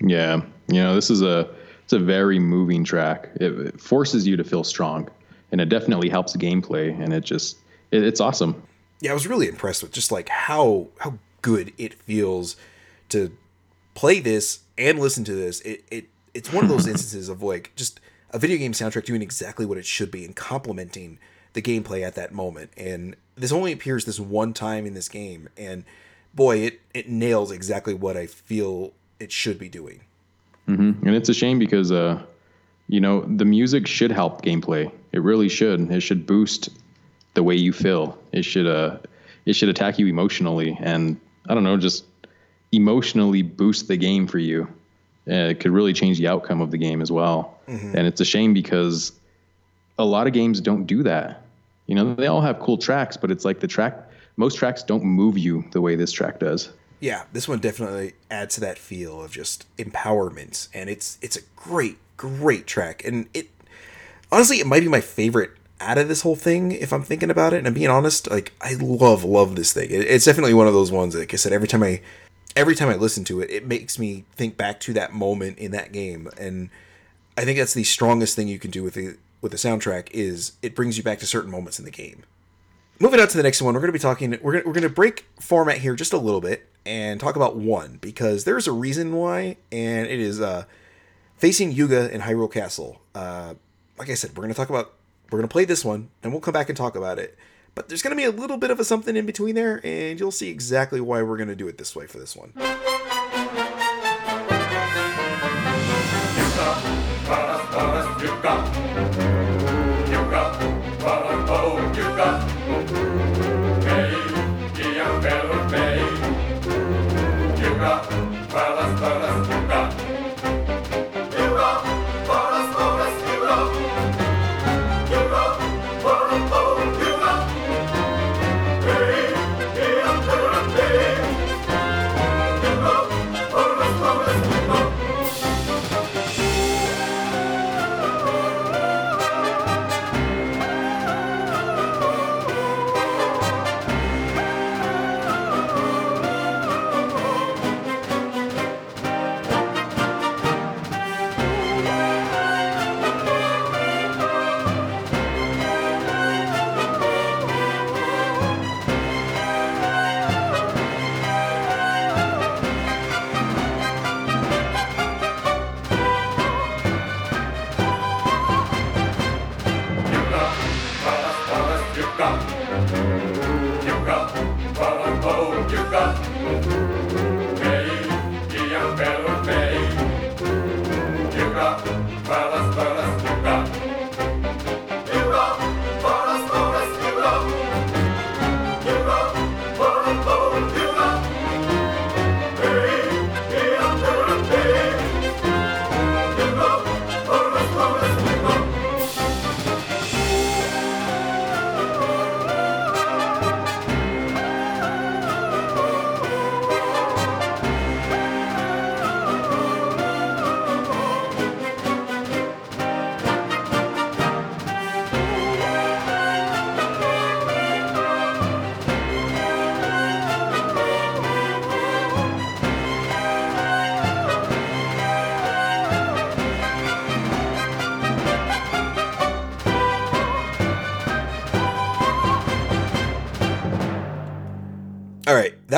Yeah, you know, this is a it's a very moving track. It, it forces you to feel strong, and it definitely helps gameplay. And it just it, it's awesome. Yeah, I was really impressed with just like how how good it feels to play this and listen to this. It it it's one of those instances of like just a video game soundtrack doing exactly what it should be and complementing the gameplay at that moment. And this only appears this one time in this game, and boy, it it nails exactly what I feel it should be doing. Mm-hmm. And it's a shame because, uh, you know, the music should help gameplay. It really should. It should boost the way you feel. It should uh, it should attack you emotionally, and I don't know, just emotionally boost the game for you. Uh, it could really change the outcome of the game as well. Mm-hmm. And it's a shame because a lot of games don't do that. You know, they all have cool tracks, but it's like the track most tracks don't move you the way this track does. Yeah, this one definitely adds to that feel of just empowerment, and it's it's a great great track, and it honestly it might be my favorite out of this whole thing if I'm thinking about it. And I'm being honest, like I love love this thing. It, it's definitely one of those ones. Like I said, every time I every time I listen to it, it makes me think back to that moment in that game, and I think that's the strongest thing you can do with the with the soundtrack is it brings you back to certain moments in the game moving on to the next one, we're going to be talking. We're going we're going to break format here just a little bit and talk about one because there's a reason why, and it is uh, facing Yuga in Hyrule Castle. Uh, like I said, we're going to talk about. We're going to play this one, and we'll come back and talk about it. But there's going to be a little bit of a something in between there, and you'll see exactly why we're going to do it this way for this one.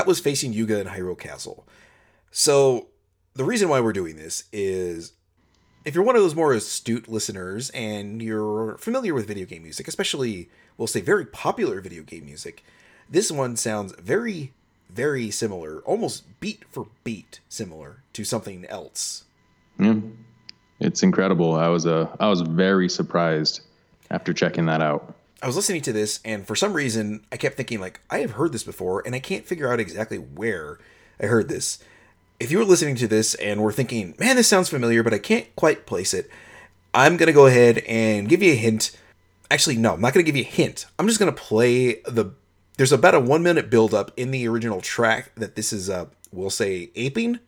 Was facing Yuga and Hyrule Castle. So the reason why we're doing this is if you're one of those more astute listeners and you're familiar with video game music, especially we'll say very popular video game music, this one sounds very very similar, almost beat for beat similar to something else. Yeah. It's incredible. I was uh, I was very surprised after checking that out. I was listening to this and for some reason I kept thinking like I have heard this before and I can't figure out exactly where I heard this. If you were listening to this and were thinking, "Man, this sounds familiar, but I can't quite place it." I'm to go ahead and give you a hint. Actually, no, I'm not to give you a hint. I'm just to play the there's about a 1 minute build up in the original track that this is uh we'll say aping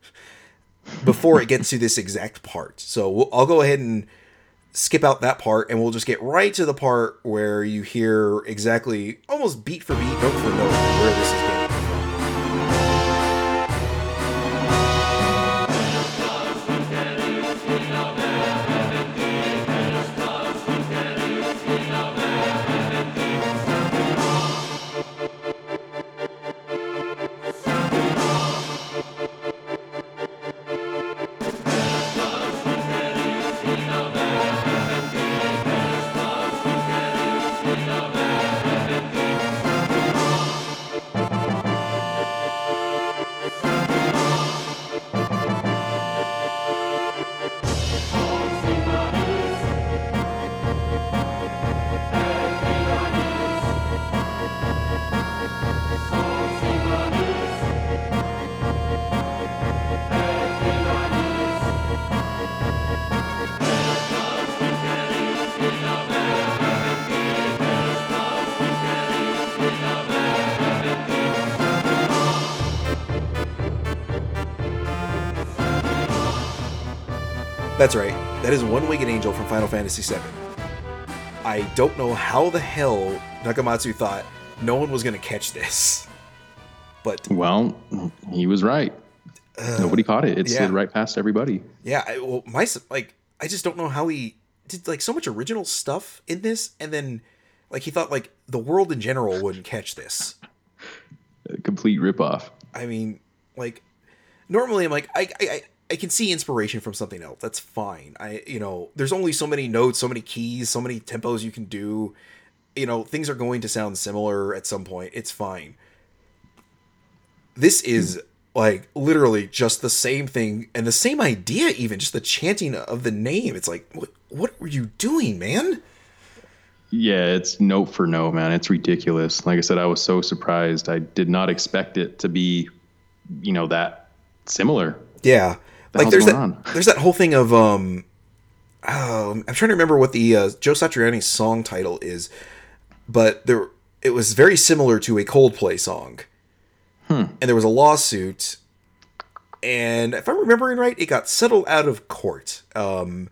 before it gets to this exact part. So we'll, I'll go ahead and skip out that part and we'll just get right to the part where you hear exactly almost beat for beat, note for note where this That is One Winged Angel from Final Fantasy VII. I don't know how the hell Nagamatsu thought no one was going to catch this. But Well, he was right. Uh, Nobody caught it. It yeah. slid right past everybody. yeah, I, well, my like, I just don't know how he did like so much original stuff in this, and then like he thought like the world in general wouldn't catch this. A complete ripoff. I mean, like normally I'm like I, I I can see inspiration from something else. That's fine. I you know, there's only so many notes, so many keys, so many tempos you can do. You know, things are going to sound similar at some point. It's fine. This is like literally just the same thing and the same idea even just the chanting of the name. It's like what what were you doing, man? Yeah, it's note for note, man. It's ridiculous. Like I said, I was so surprised. I did not expect it to be, you know, that similar. Yeah. The like there's that on? there's that whole thing of um oh, I'm trying to remember what the uh, Joe Satriani's song title is, but there it was very similar to a Coldplay song. And there was a lawsuit and if I'm remembering right, it got settled out of court. Um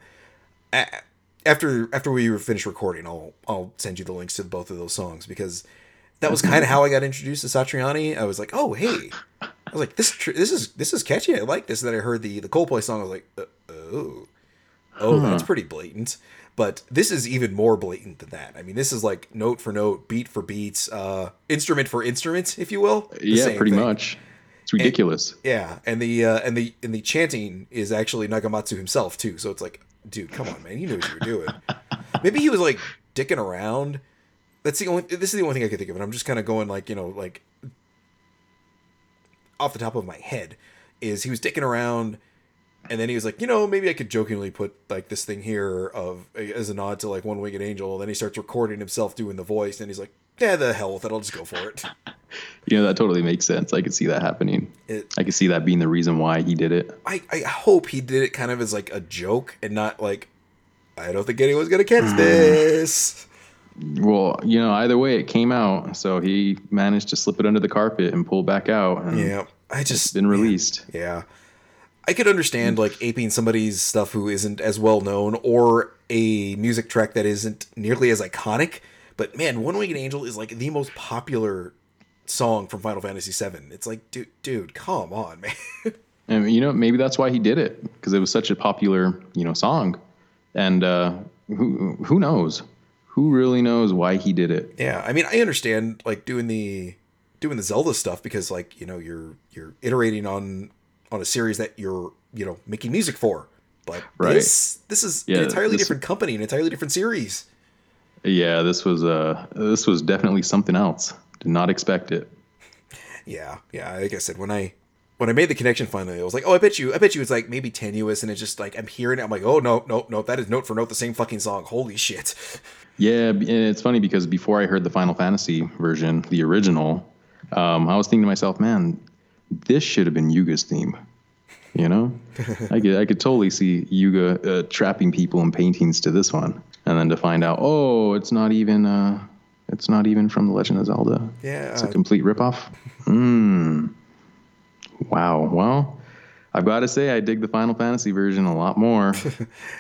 after after we were finished recording, I'll I'll send you the links to both of those songs because that was kind of how I got introduced to Satriani. I was like, "Oh, hey." I was like, "This tr- this is this is catchy. I like this." And then I heard the the Coldplay song. I was like, uh, "Oh, oh, that's pretty blatant." But this is even more blatant than that. I mean, this is like note for note, beat for beats, uh, instrument for instrument, if you will. Yeah, pretty thing. much. It's ridiculous. Yeah, and the uh, and the and the chanting is actually Nagamatsu himself too. So it's like, dude, come on, man, you knew what you were doing. Maybe he was like dicking around. That's the only. This is the only thing I could think of, and I'm just kind of going like you know like off the top of my head. Is he was dicking around, and then he was like, you know, maybe I could jokingly put like this thing here of as a nod to like One Winged Angel. And then he starts recording himself doing the voice, and he's like, yeah, the hell with it, I'll just go for it. You know, that totally makes sense. I could see that happening. It- I could see that being the reason why he did it. I, I hope he did it kind of as like a joke and not like I don't think anyone's gonna catch mm. this. Well, you know, either way, it came out. So he managed to slip it under the carpet and pull back out. And Yeah, I It's just been released. yeah. I could understand like aping somebody's stuff who isn't as well known or a music track that isn't nearly as iconic. But man, One Winged Angel is like the most popular song from Final Fantasy VII. It's like, dude, dude, come on, man. And you know, maybe that's why he did it because it was such a popular, you know, song. And uh, who who knows? Who really knows why he did it? Yeah, I mean, I understand like doing the doing the Zelda stuff because like you know you're you're iterating on on a series that you're you know making music for. But Right. this this is Yeah, an entirely this- different company, an entirely different series. Yeah, this was uh this was definitely something else. Did not expect it. Yeah, yeah. Like I said, when I when I made the connection finally, I was like, oh, I bet you, I bet you, it's like maybe tenuous, and it's just like I'm hearing it. I'm like, oh no, no, no, that is note for note the same fucking song. Holy shit. Yeah, and it's funny because before I heard the Final Fantasy version, the original, um, I was thinking to myself, man, this should have been Yuga's theme. You know, I could I could totally see Yuga uh, trapping people in paintings to this one, and then to find out, oh, it's not even uh, it's not even from the Legend of Zelda. Yeah. it's a complete ripoff. Hmm. Wow. Well, I've got to say, I dig the Final Fantasy version a lot more.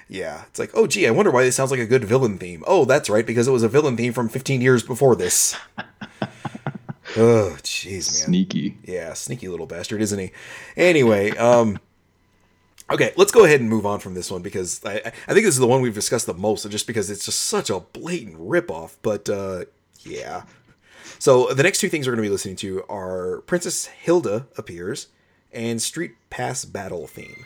Yeah, it's like, oh gee, I wonder why this sounds like a good villain theme. Oh, that's right, because it was a villain theme from 15 years before this. oh, jeez, man. Sneaky. Yeah, sneaky little bastard, isn't he? Anyway, um, okay, let's go ahead and move on from this one because I, I think this is the one we've discussed the most, just because it's just such a blatant ripoff. But uh, yeah. So the next two things we're going to be listening to are Princess Hilda appears and Street Pass Battle theme.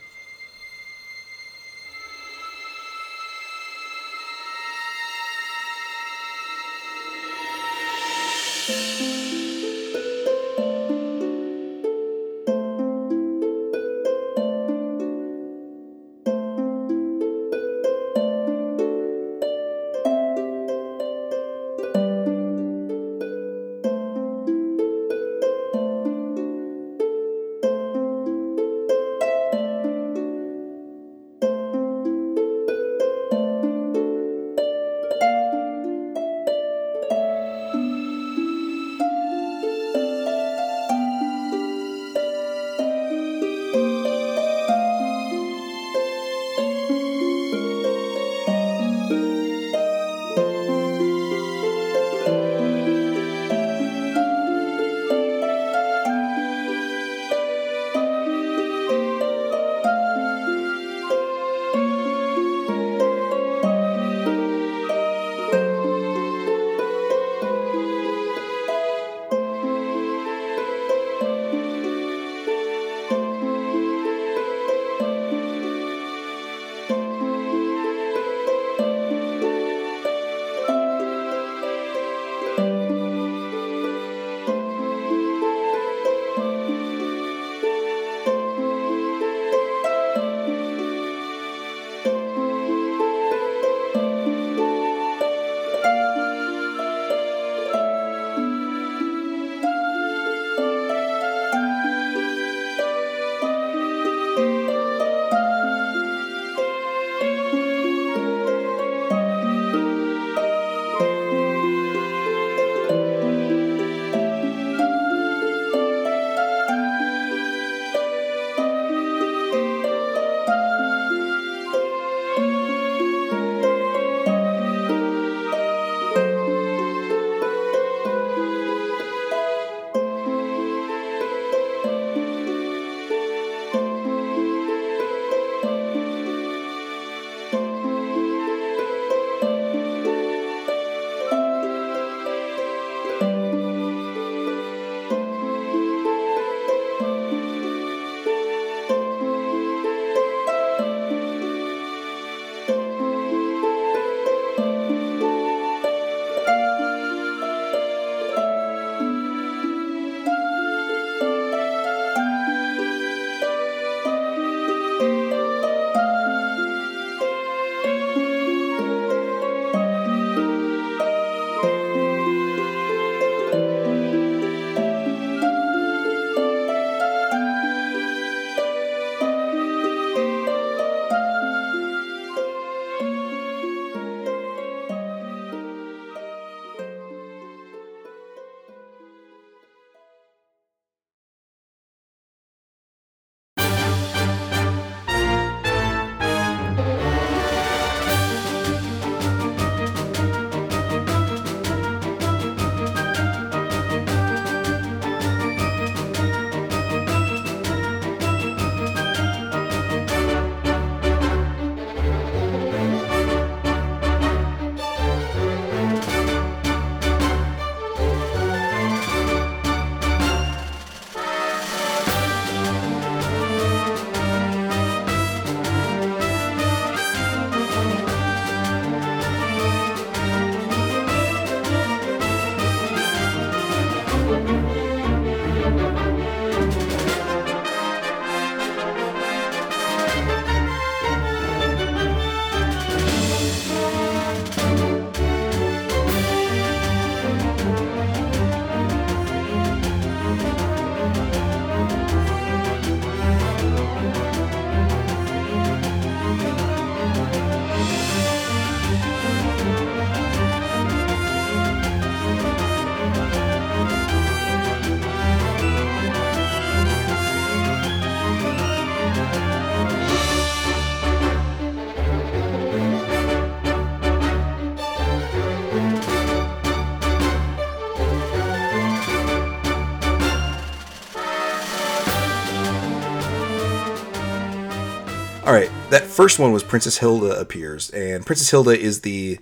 That first one was Princess Hilda appears, and Princess Hilda is the.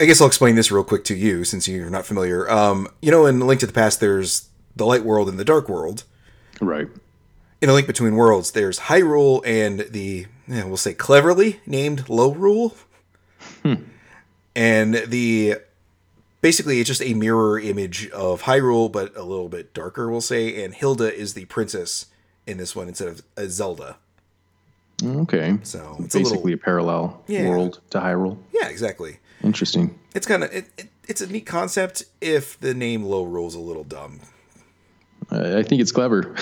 I guess I'll explain this real quick to you since you're not familiar. Um, you know, in Link to the Past, there's the light world and the dark world. Right. In A Link Between Worlds, there's Hyrule and the, yeah, we'll say cleverly named Lorule. And the, basically, it's just a mirror image of Hyrule, but a little bit darker, we'll say. And Hilda is the princess in this one instead of a Zelda. Okay. So it's a Basically little, a parallel Yeah. world to Hyrule. yeah, exactly. Interesting. It's kind of, it, it, it's a neat concept if the name Lorule's a little dumb. Uh, I think it's clever.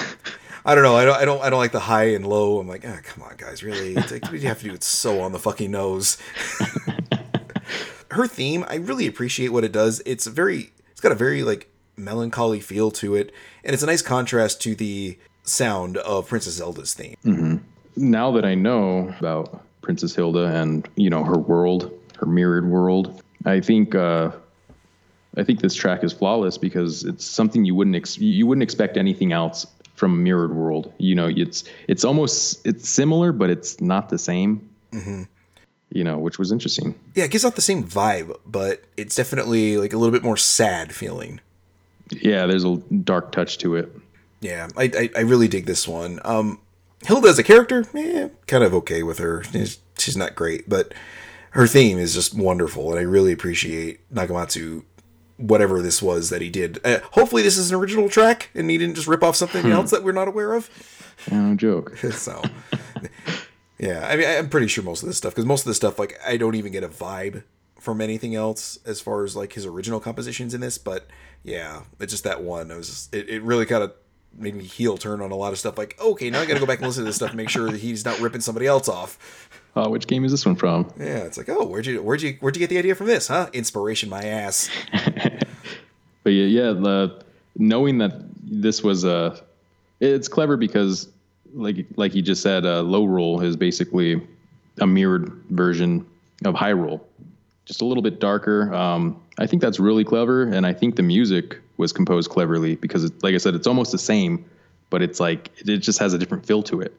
I don't know. I don't. I don't. I don't like the high and low. I'm like, ah, come on, guys. Really, it's like, you have to do it so on the fucking nose. Her theme, I really appreciate what it does. It's a very. It's got a very like melancholy feel to it, and it's a nice contrast to the sound of Princess Zelda's theme. Now that I know about Princess Hilda and you know her world, her mirrored world, I think uh, I think this track is flawless because it's something you wouldn't ex- you wouldn't expect anything else from a mirrored world. You know, it's it's almost it's similar, but it's not the same. You know, which was interesting. Yeah, it gives off the same vibe, but it's definitely like a little bit more sad feeling. Yeah, there's a dark touch to it. Yeah, I, I, I really dig this one. Um, Hilda as a character, eh, kind of okay with her. She's, she's not great, but her theme is just wonderful, and I really appreciate Nagamatsu, whatever this was that he did. Uh, hopefully, this is an original track, and he didn't just rip off something else that we're not aware of. No joke. so, yeah, I mean, I'm pretty sure most of this stuff, because most of this stuff, like, I don't even get a vibe from anything else as far as like his original compositions in this. But yeah, it's just that one. It was just, it, it really kind of made me heel turn on a lot of stuff. Like, okay, now I got to go back and listen to this stuff, and make sure that he's not ripping somebody else off. Uh, which game is this one from? Yeah, it's like, oh, where'd you where'd you where'd you get the idea from this, huh? Inspiration, my ass. But yeah, yeah, the knowing that this was a, it's clever because, like like you just said, uh, Lorule is basically a mirrored version of Hyrule, just a little bit darker. Um, I think that's really clever, and I think the music was composed cleverly because, it, like I said, it's almost the same, but it's like it just has a different feel to it.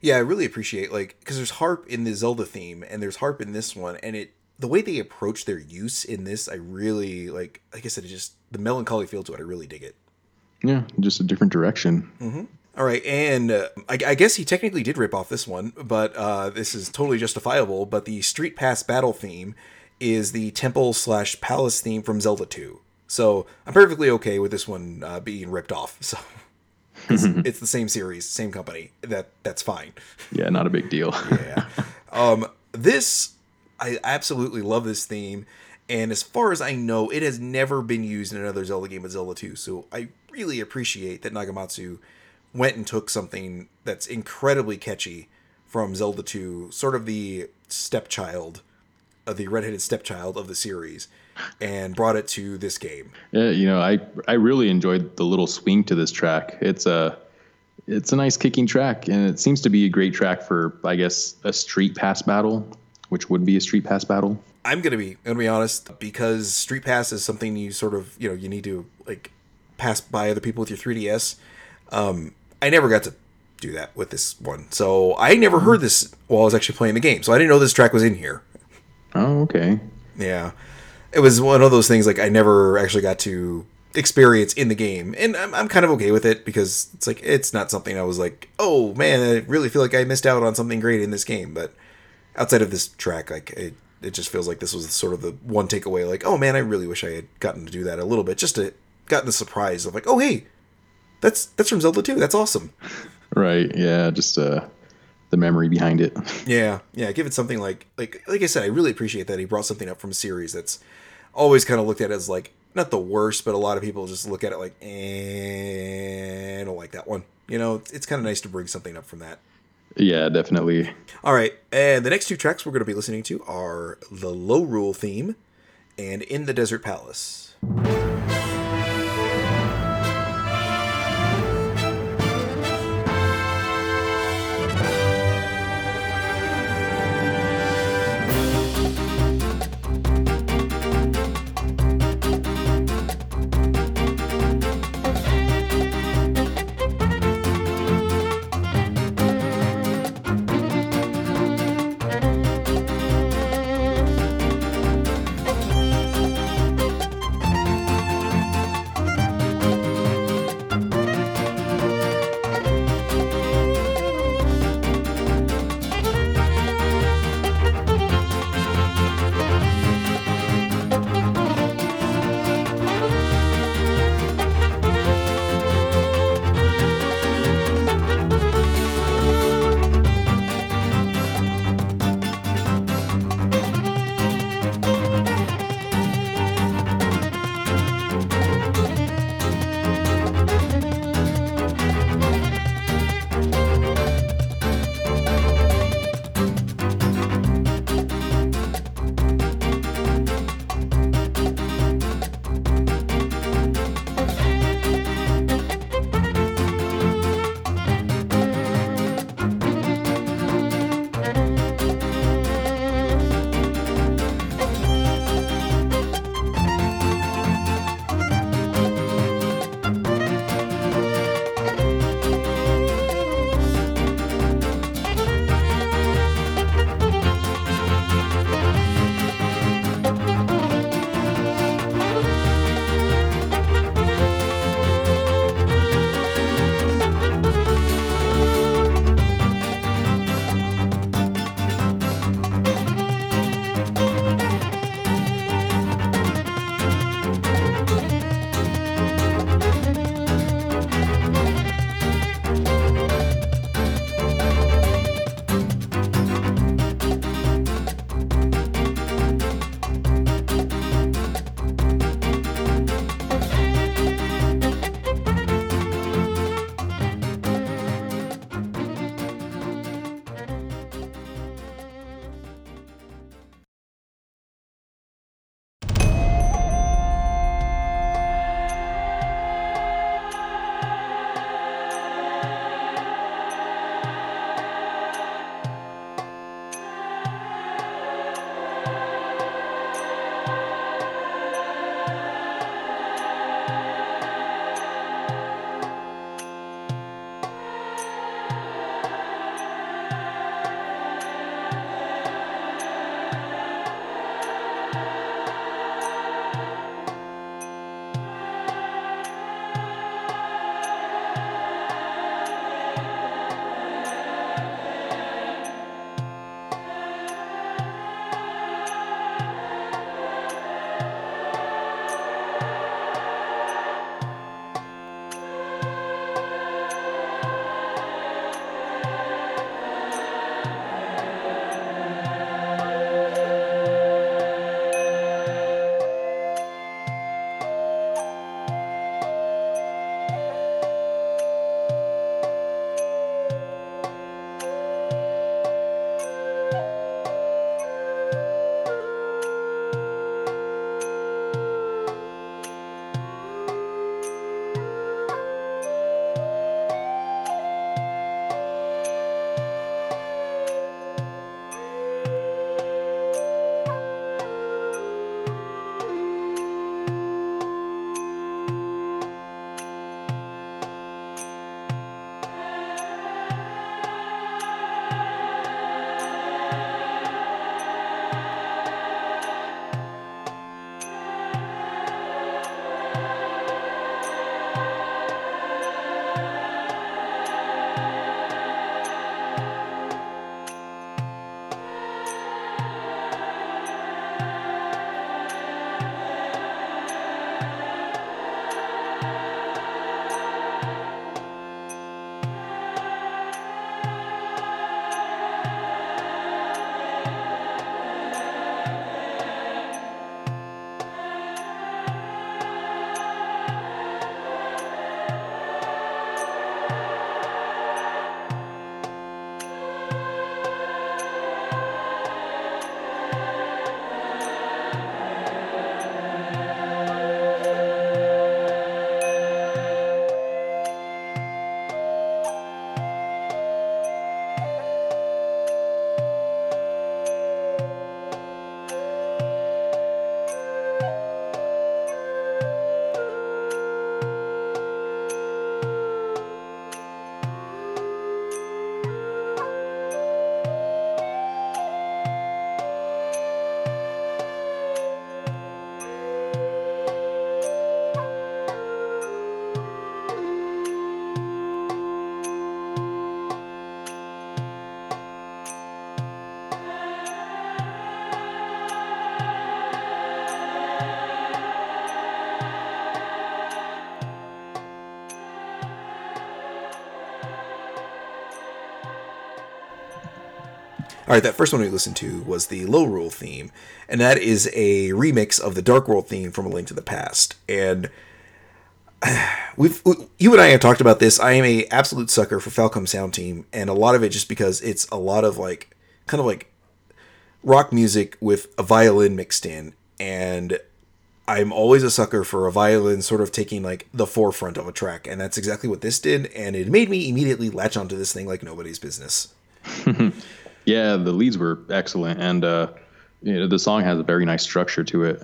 Yeah, I really appreciate like because there's harp in the Zelda theme and there's harp in this one, and it the way they approach their use in this, I really like. Like I said, it just the melancholy feel to it. I really dig it. Yeah, just a different direction. All right, and uh, I, I guess he technically did rip off this one, but uh, this is totally justifiable. But the Street Pass battle theme is the temple slash palace theme from Zelda 2. So I'm perfectly okay with this one uh, being ripped off. So 'cause it's the same series, same company. That that's fine. Yeah, not a big deal. Yeah. um, this I absolutely love this theme, and as far as I know, it has never been used in another Zelda game but Zelda 2. So I really appreciate that Nagamatsu went and took something that's incredibly catchy from Zelda 2, sort of the stepchild of the redheaded stepchild of the series, and brought it to this game. Yeah, you know, I I really enjoyed the little swing to this track. It's a it's a nice kicking track, and it seems to be a great track for I guess a street pass battle, which would be a street pass battle. I'm gonna be gonna be honest because Street Pass is something you sort of you know you need to like pass by other people with your 3ds. Um, I never got to do that with this one, so I never heard this while I was actually playing the game. So I didn't know this track was in here. Oh, okay. Yeah, it was one of those things like I never actually got to experience in the game, and I'm, I'm kind of okay with it because it's like it's not something I was like, oh man, I really feel like I missed out on something great in this game. But outside of this track, like it, it just feels like this was sort of the one takeaway. Like, oh man, I really wish I had gotten to do that a little bit, just to gotten the surprise of like, oh hey, that's that's from Zelda 2. That's awesome. Right. Yeah. Just uh, the memory behind it. Yeah, yeah. Give it something like like like I said, I really appreciate that he brought something up from a series that's always kind of looked at as like not the worst, but a lot of people just look at it like, eh, I don't like that one. You know, it's, it's kind of nice to bring something up from that. yeah, definitely. All right, and the next two tracks we're going to be listening to are the Lorule theme and In the Desert Palace. All right, that first one we listened to was the Lorule theme, and that is a remix of the Dark World theme from A Link to the Past. And we've you and I have talked about this. I am a absolute sucker for Falcom Sound Team, and a lot of it just because it's a lot of like kind of like rock music with a violin mixed in, and I'm always a sucker for a violin sort of taking like the forefront of a track, and that's exactly what this did, and it made me immediately latch onto this thing like nobody's business. yeah, the leads were excellent, and uh, you know, the song has a very nice structure to it.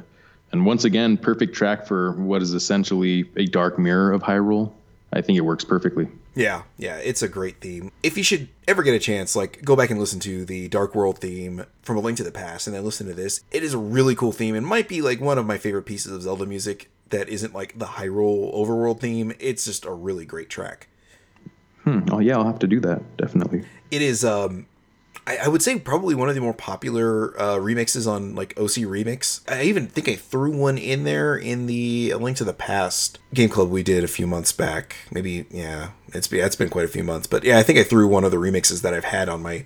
And once again, perfect track for what is essentially a dark mirror of Hyrule. I think it works perfectly. Yeah, yeah, it's a great theme. If you should ever get a chance, like go back and listen to the Dark World theme from A Link to the Past and then listen to this. It is a really cool theme and might be like one of my favorite pieces of Zelda music that isn't like the Hyrule overworld theme. It's just a really great track. Hmm. Oh yeah, I'll have to do that, definitely. It is um I, I would say probably one of the more popular uh, remixes on like OC Remix. I even think I threw one in there in the A Link to the Past game club we did a few months back. Maybe yeah, it's been it's been quite a few months, but yeah, I think I threw one of the remixes that I've had on my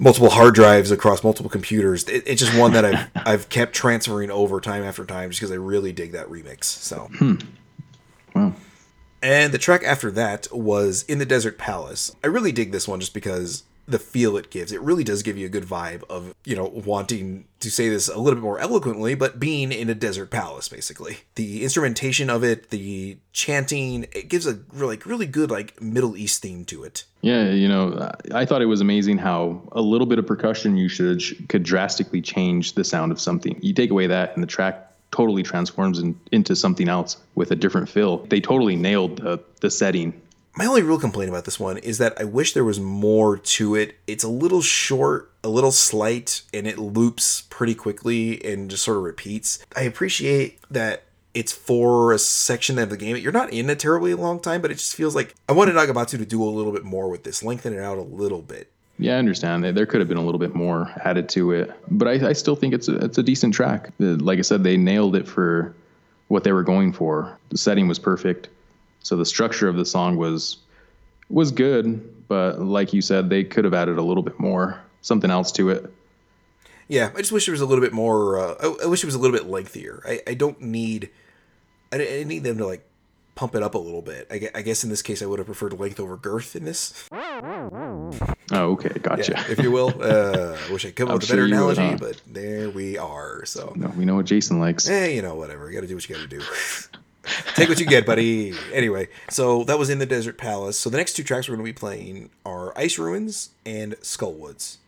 multiple hard drives across multiple computers. It, it's just one that I've I've kept transferring over time after time just because I really dig that remix. So. Hmm. Wow. And the track after that was In the Desert Palace. I really dig this one just because the feel it gives. It really does give you a good vibe of, you know, wanting to say this a little bit more eloquently, but being in a desert palace, basically. The instrumentation of it, the chanting, it gives a really, really good, like, Middle East theme to it. Yeah, you know, I thought it was amazing how a little bit of percussion usage could drastically change the sound of something. You take away that, and the track totally transforms in, into something else with a different feel. They totally nailed the, the setting my only real complaint about this one is that I wish there was more to it. It's a little short, a little slight, and it loops pretty quickly and just sort of repeats. I appreciate that it's for a section of the game. You're not in a terribly long time, but it just feels like I wanted Nagamatsu to do a little bit more with this, lengthen it out a little bit. Yeah, I understand. There could have been a little bit more added to it, but I, I still think it's a, it's a decent track. Uh, like I said, they nailed it for what they were going for. The setting was perfect so the structure of the song was was good, but like you said, they could have added a little bit more, something else to it. Yeah, I just wish it was a little bit more. Uh, I, I, wish it was a little bit lengthier. I, I don't need. I, I need them to like pump it up a little bit. I, I, guess in this case, I would have preferred length over girth in this. Oh, okay, gotcha. Yeah, if you will. Uh, I wish I could come up with a better analogy, would, huh? but there we are. So no, we know what Jason likes. Eh, you know, whatever. You got to do what you got to do. Take what you get, buddy. Anyway, so that was in the Desert Palace. So the next two tracks we're going to be playing are Ice Ruins and Skullwoods.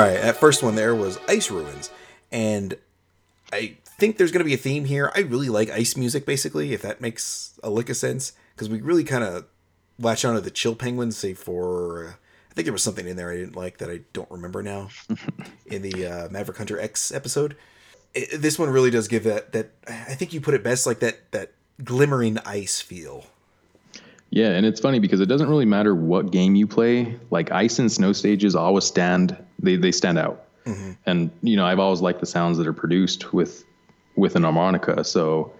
All right, that first one there was Ice Ruins, and I think there's going to be a theme here. I really like ice music, basically, if that makes a lick of sense, because we really kind of latch onto the Chill Penguins, save for uh, I think there was something in there I didn't like that I don't remember now in the uh, Maverick Hunter X episode. It, this one really does give that that I think you put it best, like that that glimmering ice feel. Yeah, and it's funny because it doesn't really matter what game you play. Like ice and snow stages always stand they they stand out. Mm-hmm. And you know, I've always liked the sounds that are produced with with an harmonica. So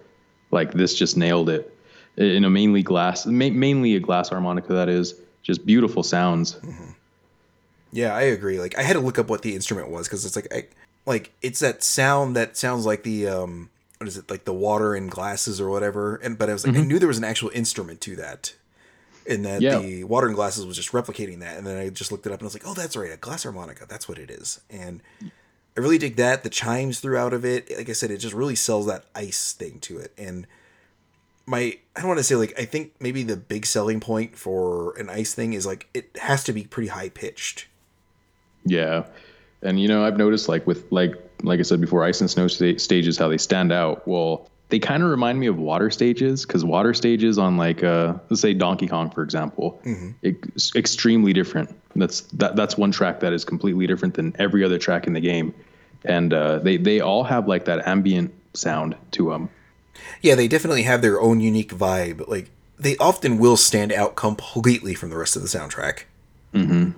like this just nailed it. In a mainly glass, ma- mainly a glass harmonica that is just beautiful sounds. Mm-hmm. Yeah, I agree. Like I had to look up what the instrument was because it's like I, like it's that sound that sounds like the um what is it like the water in glasses or whatever. And but I was like mm-hmm. I knew there was an actual instrument to that. And that yeah. the water in glasses was just replicating that. And then I just looked it up and I was like, oh, that's right, a glass harmonica. That's what it is. And I really dig that. The chimes throughout of it, like I said, it just really sells that ice thing to it. And my I don't want to say like I think maybe the big selling point for an ice thing is like it has to be pretty high pitched. Yeah. And you know, I've noticed like with like like I said before, ice and snow st- stages how they stand out. Well, they kind of remind me of water stages because water stages on like uh, let's say Donkey Kong for example, mm-hmm. it's extremely different. That's that that's one track that is completely different than every other track in the game, and uh, they they all have like that ambient sound to them. Yeah, they definitely have their own unique vibe. Like they often will stand out completely from the rest of the soundtrack. Mm-hmm.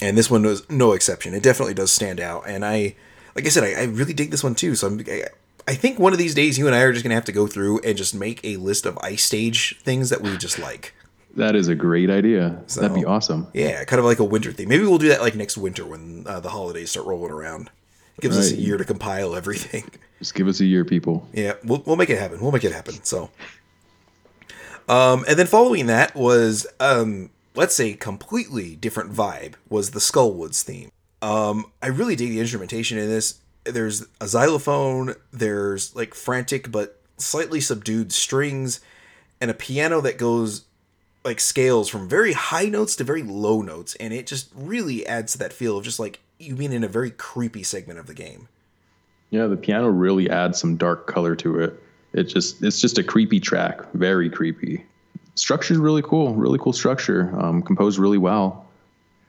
And this one was no exception. It definitely does stand out, and I, like I said, I, I really dig this one too. So I'm, I, I think one of these days you and I are just gonna have to go through and just make a list of ice stage things that we just like. That is a great idea. So, That'd be awesome. Yeah, kind of like a winter thing. Maybe we'll do that like next winter when uh, the holidays start rolling around. It gives right. us a year to compile everything. Just give us a year, people. Yeah, we'll we'll make it happen. We'll make it happen. So, um, and then following that was um, let's say completely different vibe was the Skullwoods theme. Um, I really dig the instrumentation in this there's a xylophone, there's like frantic but slightly subdued strings, and a piano that goes like scales from very high notes to very low notes, and it just really adds to that feel of just like you being in a very creepy segment of the game. Yeah, the piano really adds some dark color to it. It just it's just a creepy track, very creepy. Structure's really cool, really cool structure, um, composed really well.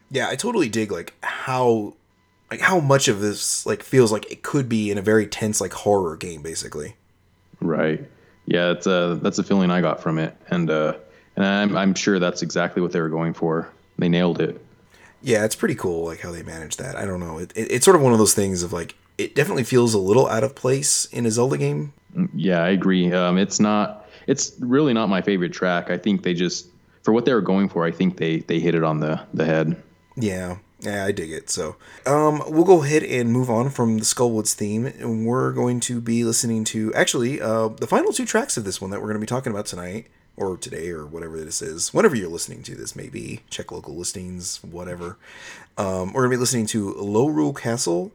Yeah, I totally dig like how like how much of this like feels like it could be in a very tense like horror game basically? Right. Yeah it's uh that's the feeling i got from it. And uh and i'm i'm sure that's exactly what they were going for. They nailed it. Yeah it's pretty cool like how they managed that. I don't know. It, it, it's sort of one of those things of like it definitely feels a little out of place in a zelda game. Mm, yeah i agree. Um it's not it's really not my favorite track. I think they just for what they were going for i think they they hit it on the the head. Yeah yeah, I dig it. So, um, we'll go ahead and move on from the Skullwoods theme, and we're going to be listening to actually uh, the final two tracks of this one that we're going to be talking about tonight, or today, or whatever this is. Whenever you're listening to this, maybe check local listings, whatever. Um, we're going to be listening to Lorule Castle,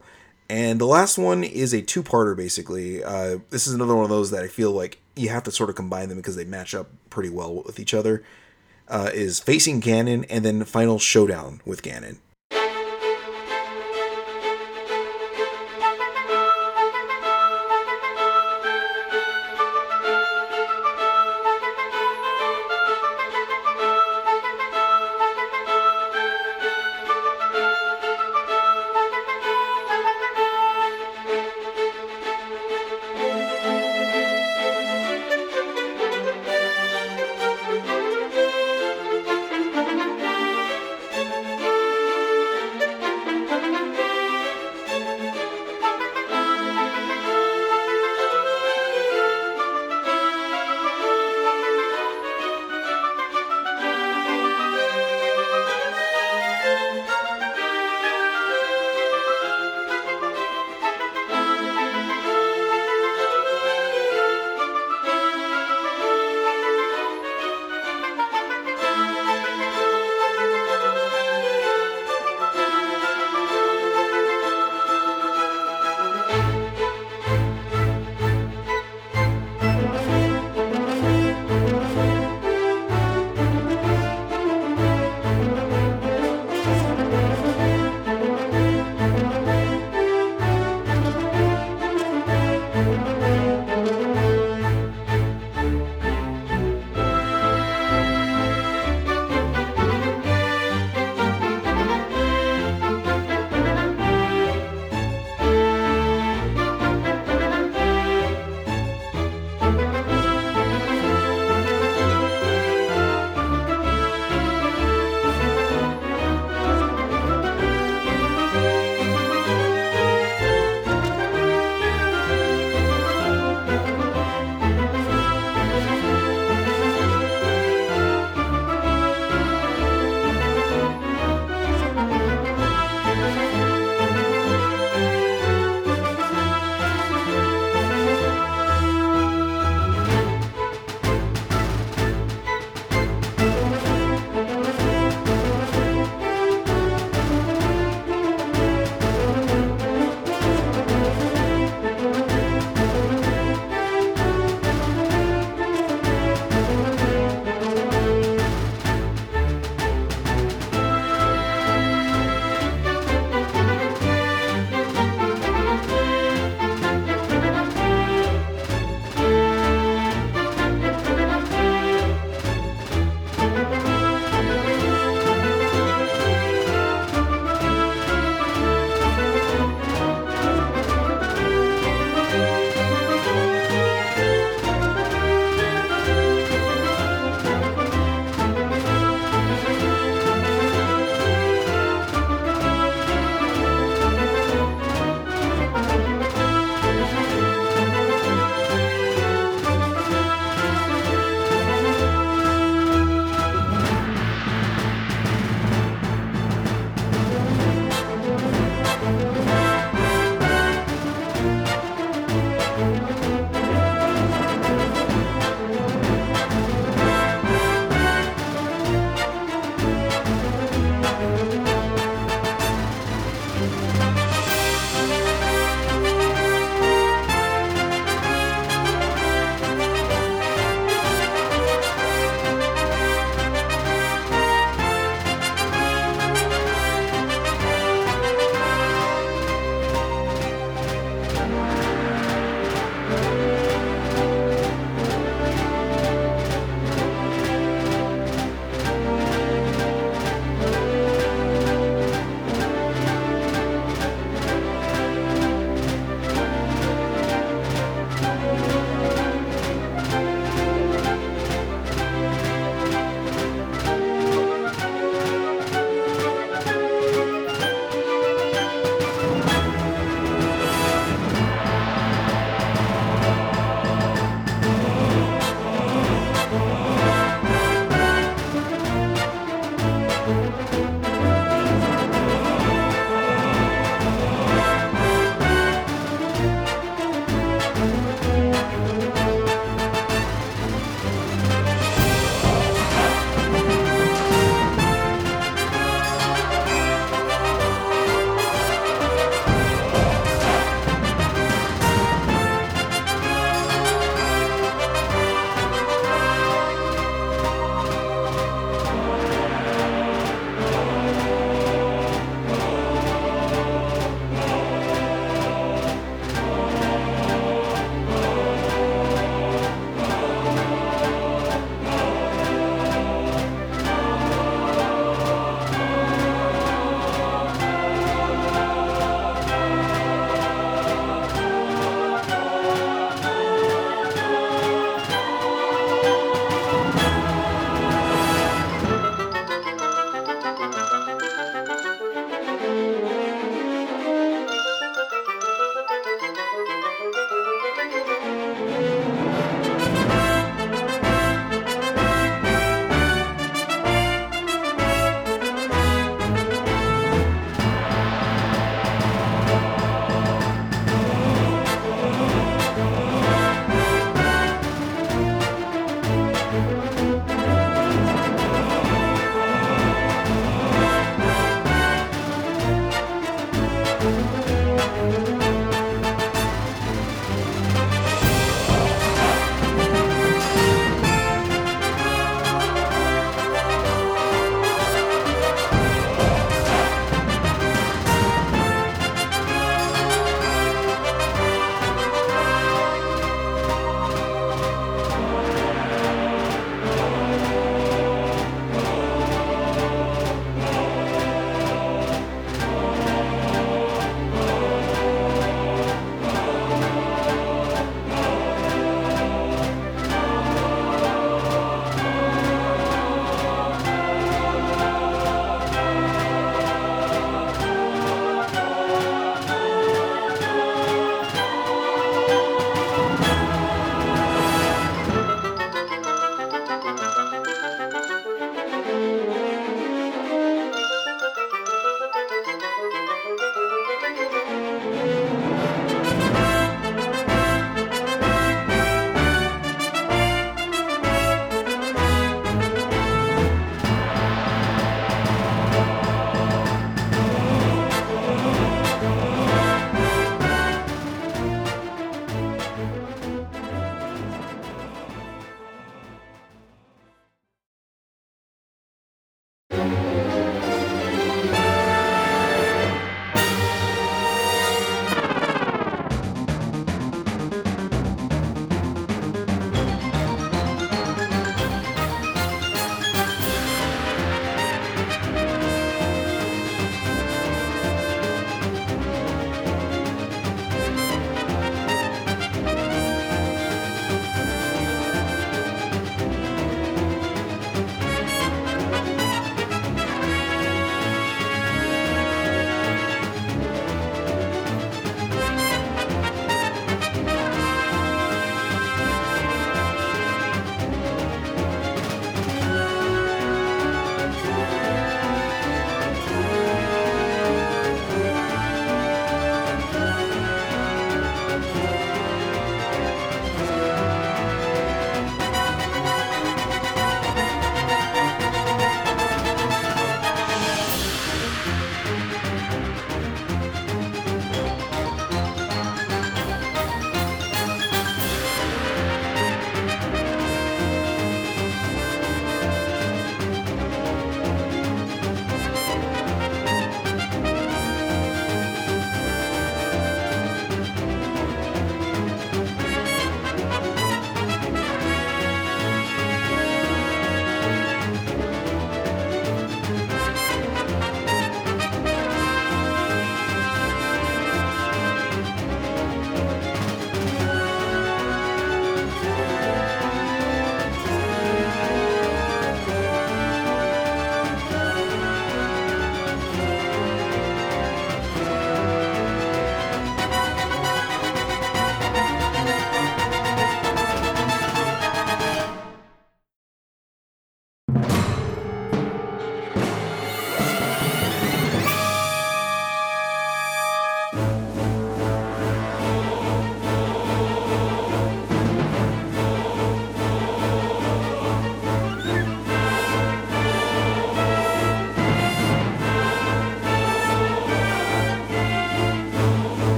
and the last one is a two-parter. Basically, uh, this is another one of those that I feel like you have to sort of combine them because they match up pretty well with each other. Uh, is facing Ganon and then final showdown with Ganon.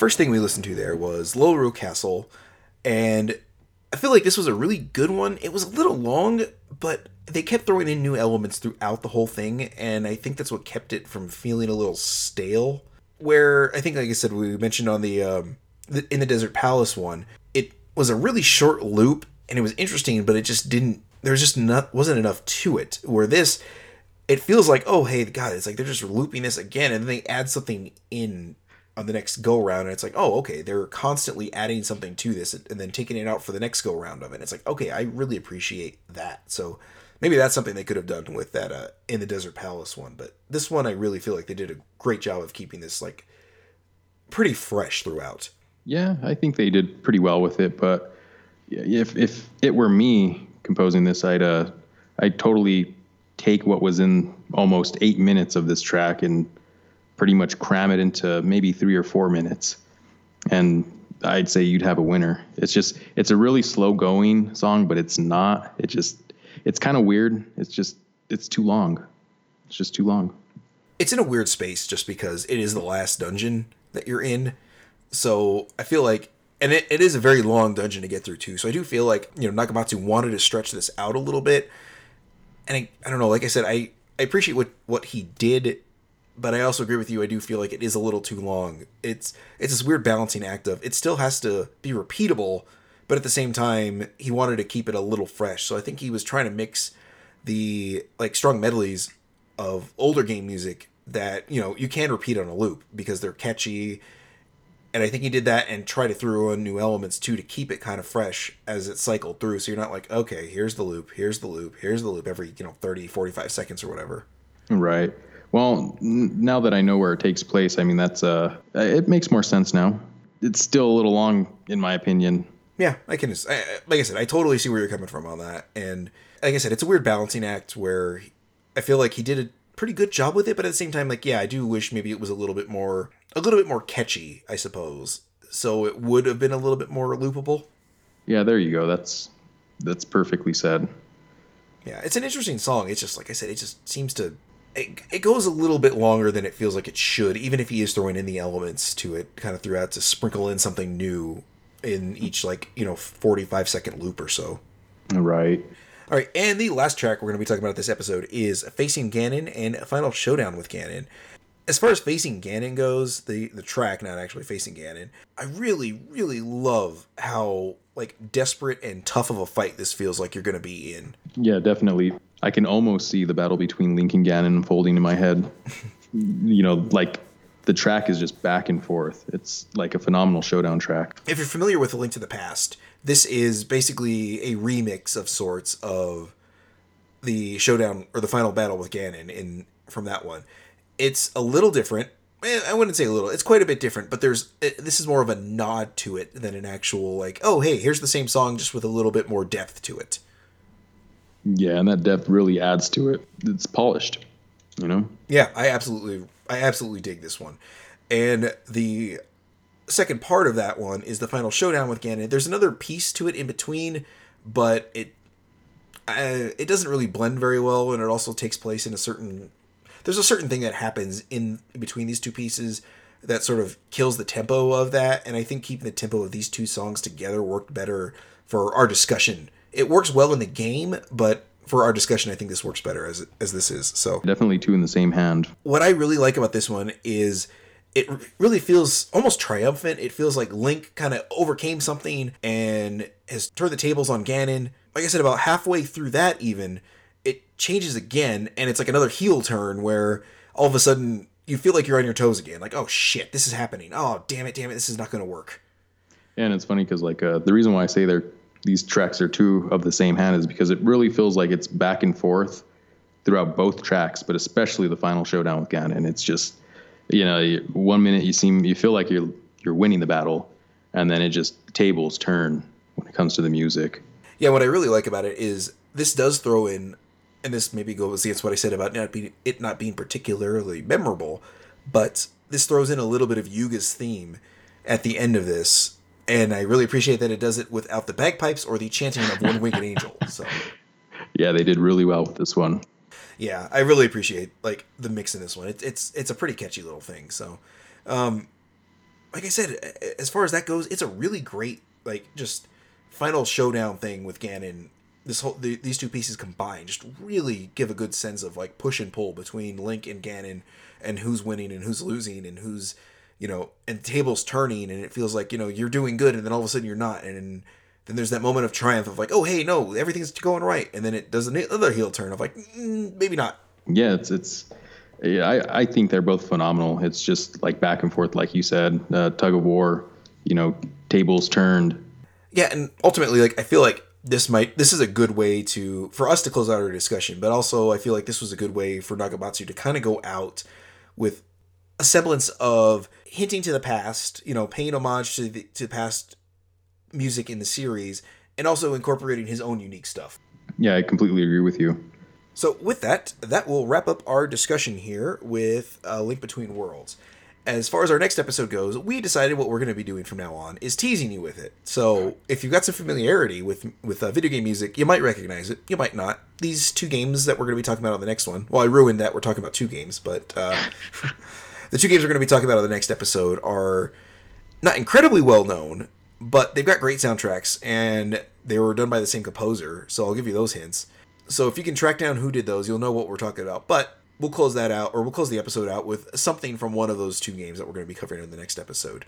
First thing we listened to there was Lorule Castle, and I feel like this was a really good one. It was a little long, but they kept throwing in new elements throughout the whole thing, and I think that's what kept it from feeling a little stale. Where I think, like I said, we mentioned on the, um, the in the Desert Palace one, it was a really short loop, and it was interesting, but it just didn't. There's just not wasn't enough to it. Where this, it feels like, oh hey, God, it's like they're just looping this again, and then they add something in on the next go round and it's like oh okay they're constantly adding something to this and then taking it out for the next go round of it. It's like okay i really appreciate that. So maybe that's something they could have done with that uh, in the desert palace one but this one i really feel like they did a great job of keeping this like pretty fresh throughout. Yeah i think they did pretty well with it but if if it were me composing this i'd uh i'd totally take what was in almost eight minutes of this track and pretty much cram it into maybe three or four minutes, and I'd say you'd have a winner. It's just it's a really slow going song, but it's not. It just it's kind of weird. It's just it's too long. It's just too long. It's in a weird space just because it is the last dungeon that you're in. So I feel like and it, it is a very long dungeon to get through too. So I do feel like, you know, Nagamatsu wanted to stretch this out a little bit. And I, I don't know, like I said, I, I appreciate what, what he did but I also agree with you. I do feel like it is a little too long. It's it's this weird balancing act of it still has to be repeatable, but at the same time he wanted to keep it a little fresh. So I think he was trying to mix the like strong medleys of older game music that you know you can repeat on a loop because they're catchy. And I think he did that and tried to throw in new elements too to keep it kind of fresh as it cycled through. So you're not like, okay, here's the loop, here's the loop, here's the loop every, you know, 30, 45 seconds or whatever. Right. Well, n- now that I know where it takes place, I mean that's uh, it makes more sense now. It's still a little long, in my opinion. Yeah, I can. I, like I said, I totally see where you're coming from on that, and like I said, it's a weird balancing act where I feel like he did a pretty good job with it, but at the same time, like yeah, I do wish maybe it was a little bit more, a little bit more catchy, I suppose. So it would have been a little bit more loopable. Yeah, there you go. That's that's perfectly said. Yeah, it's an interesting song. It's just like I said, it just seems to it, it goes a little bit longer than it feels like it should, even if he is throwing in the elements to it kind of throughout to sprinkle in something new in each like you know 45 second loop or so. Right. All right, and the last track we're going to be talking about this episode is Facing Ganon and Final Showdown with Ganon. As far as Facing Ganon goes, the the track, not actually Facing Ganon, I really, really love how like desperate and tough of a fight this feels like you're going to be in. Yeah, definitely. I can almost see the battle between Link and Ganon unfolding in my head. you know, like the track is just back and forth. It's like a phenomenal showdown track. If you're familiar with A Link to the Past, this is basically a remix of sorts of the showdown or the final battle with Ganon in from that one. It's a little different. Eh, I wouldn't say a little. It's quite a bit different, but there's this is more of a nod to it than an actual like, oh hey, here's the same song just with a little bit more depth to it. Yeah, and that depth really adds to it. It's polished, you know. Yeah, I absolutely, I absolutely dig this one, and the second part of that one is the final showdown with Ganon. There's another piece to it in between, but it uh, it doesn't really blend very well, and it also takes place in a certain. There's a certain thing that happens in between these two pieces that sort of kills the tempo of that, and I think keeping the tempo of these two songs together worked better for our discussion it works well in the game, but for our discussion, I think this works better as as this is. So definitely two in the same hand. What I really like about this one is it really feels almost triumphant. It feels like Link kind of overcame something and has turned the tables on Ganon. Like I said, about halfway through that, even it changes again, and it's like another heel turn where all of a sudden you feel like you're on your toes again. Like, oh shit, this is happening. Oh damn it, damn it, this is not going to work. And it's funny because like uh, the reason why I say they're these tracks are two of the same hand is because it really feels like it's back and forth throughout both tracks, but especially the final showdown with Ganon. It's just, you know, one minute you seem you feel like you're you're winning the battle, and then it just tables turn when it comes to the music. Yeah, what I really like about it is this does throw in, and this maybe goes against what I said about not being it not being particularly memorable, but this throws in a little bit of Yuga's theme at the end of this and I really appreciate that it does it without the bagpipes or the chanting of One Winged Angel. So, yeah, they did really well with this one. Yeah, I really appreciate like the mix in this one. It's it's it's a pretty catchy little thing. So, um, like I said, as far as that goes, it's a really great like just final showdown thing with Ganon. This whole the, these two pieces combined just really give a good sense of like push and pull between Link and Ganon, and who's winning and who's losing and who's you know and tables turning and it feels like you know you're doing good and then all of a sudden you're not and then there's that moment of triumph of like oh hey no everything's going right and then it does another heel turn of like mm, maybe not. Yeah, it's it's yeah, I, I think they're both phenomenal. It's just like back and forth, like you said, uh, tug of war. You know, tables turned. Yeah, and ultimately, like I feel like this might this is a good way to for us to close out our discussion, but also I feel like this was a good way for Nagamatsu to kind of go out with a semblance of hinting to the past, you know, paying homage to the to past music in the series, and also incorporating his own unique stuff. Yeah, I completely agree with you. So, with that, that will wrap up our discussion here with uh, Link Between Worlds. As far as our next episode goes, we decided what we're going to be doing from now on is teasing you with it. So, if you've got some familiarity with with uh, video game music, you might recognize it. You might not. These two games that we're going to be talking about on the next one. Well, I ruined that. We're talking about two games, but uh, the two games we're going to be talking about on the next episode are not incredibly well known, but they've got great soundtracks and they were done by the same composer. So I'll give you those hints. So if you can track down who did those, you'll know what we're talking about. But we'll close that out, or we'll close the episode out with something from one of those two games that we're going to be covering in the next episode.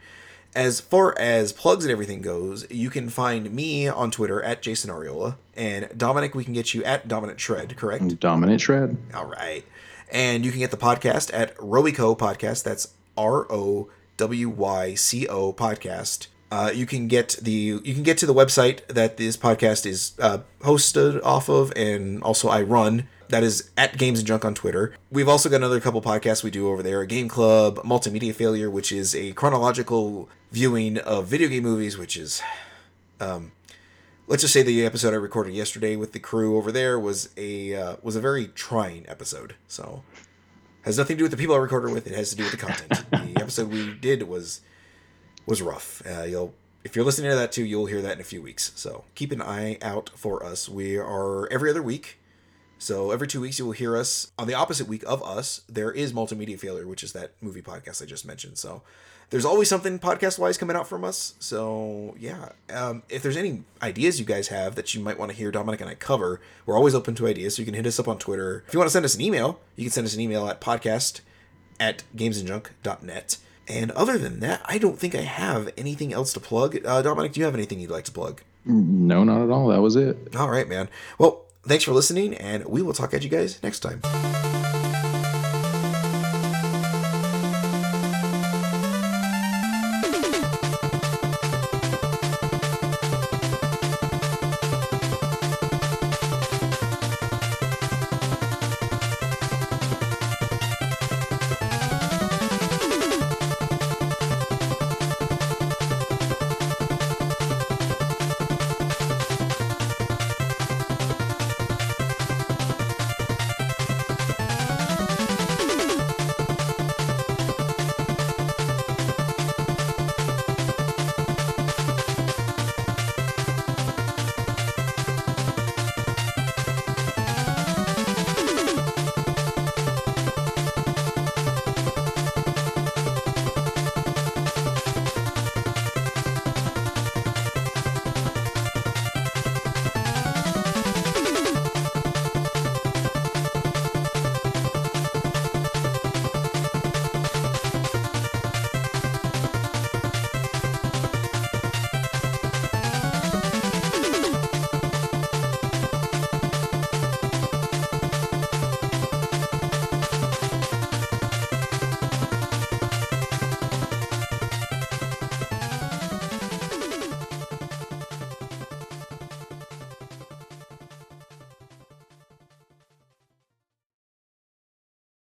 As far as plugs and everything goes, you can find me on Twitter at Jason Arriola, and Dominic, we can get you at Dominant Shred, correct? Dominant Shred. All right. And you can get the podcast at Rowyco Podcast. That's R O W Y C O Podcast. Uh, you can get the you can get to the website that this podcast is uh, hosted off of, and also I run. That is at Games and Junk on Twitter. We've also got another couple podcasts we do over there: Game Club, Multimedia Failure, which is a chronological viewing of video game movies, which is, um, let's just say the episode I recorded yesterday with the crew over there was a uh, was a very trying episode. So has nothing to do with the people I recorded with. It has to do with the content. the episode we did was was rough. Uh, you'll if you're listening to that too, you'll hear that in a few weeks. So keep an eye out for us. We are every other week. So every two weeks you will hear us. On the opposite week of us, there is Multimedia Failure, which is that movie podcast I just mentioned. So there's always something podcast wise coming out from us. So yeah, um, if there's any ideas you guys have that you might want to hear Dominic and I cover, we're always open to ideas. So you can hit us up on Twitter. If you want to send us an email, you can send us an email at podcast at gamesandjunk.net. And other than that, I don't think I have anything else to plug. Uh, Dominic, do you have anything you'd like to plug? No, not at all. That was it. All right, man. Well, thanks for listening, and we will talk at you guys next time.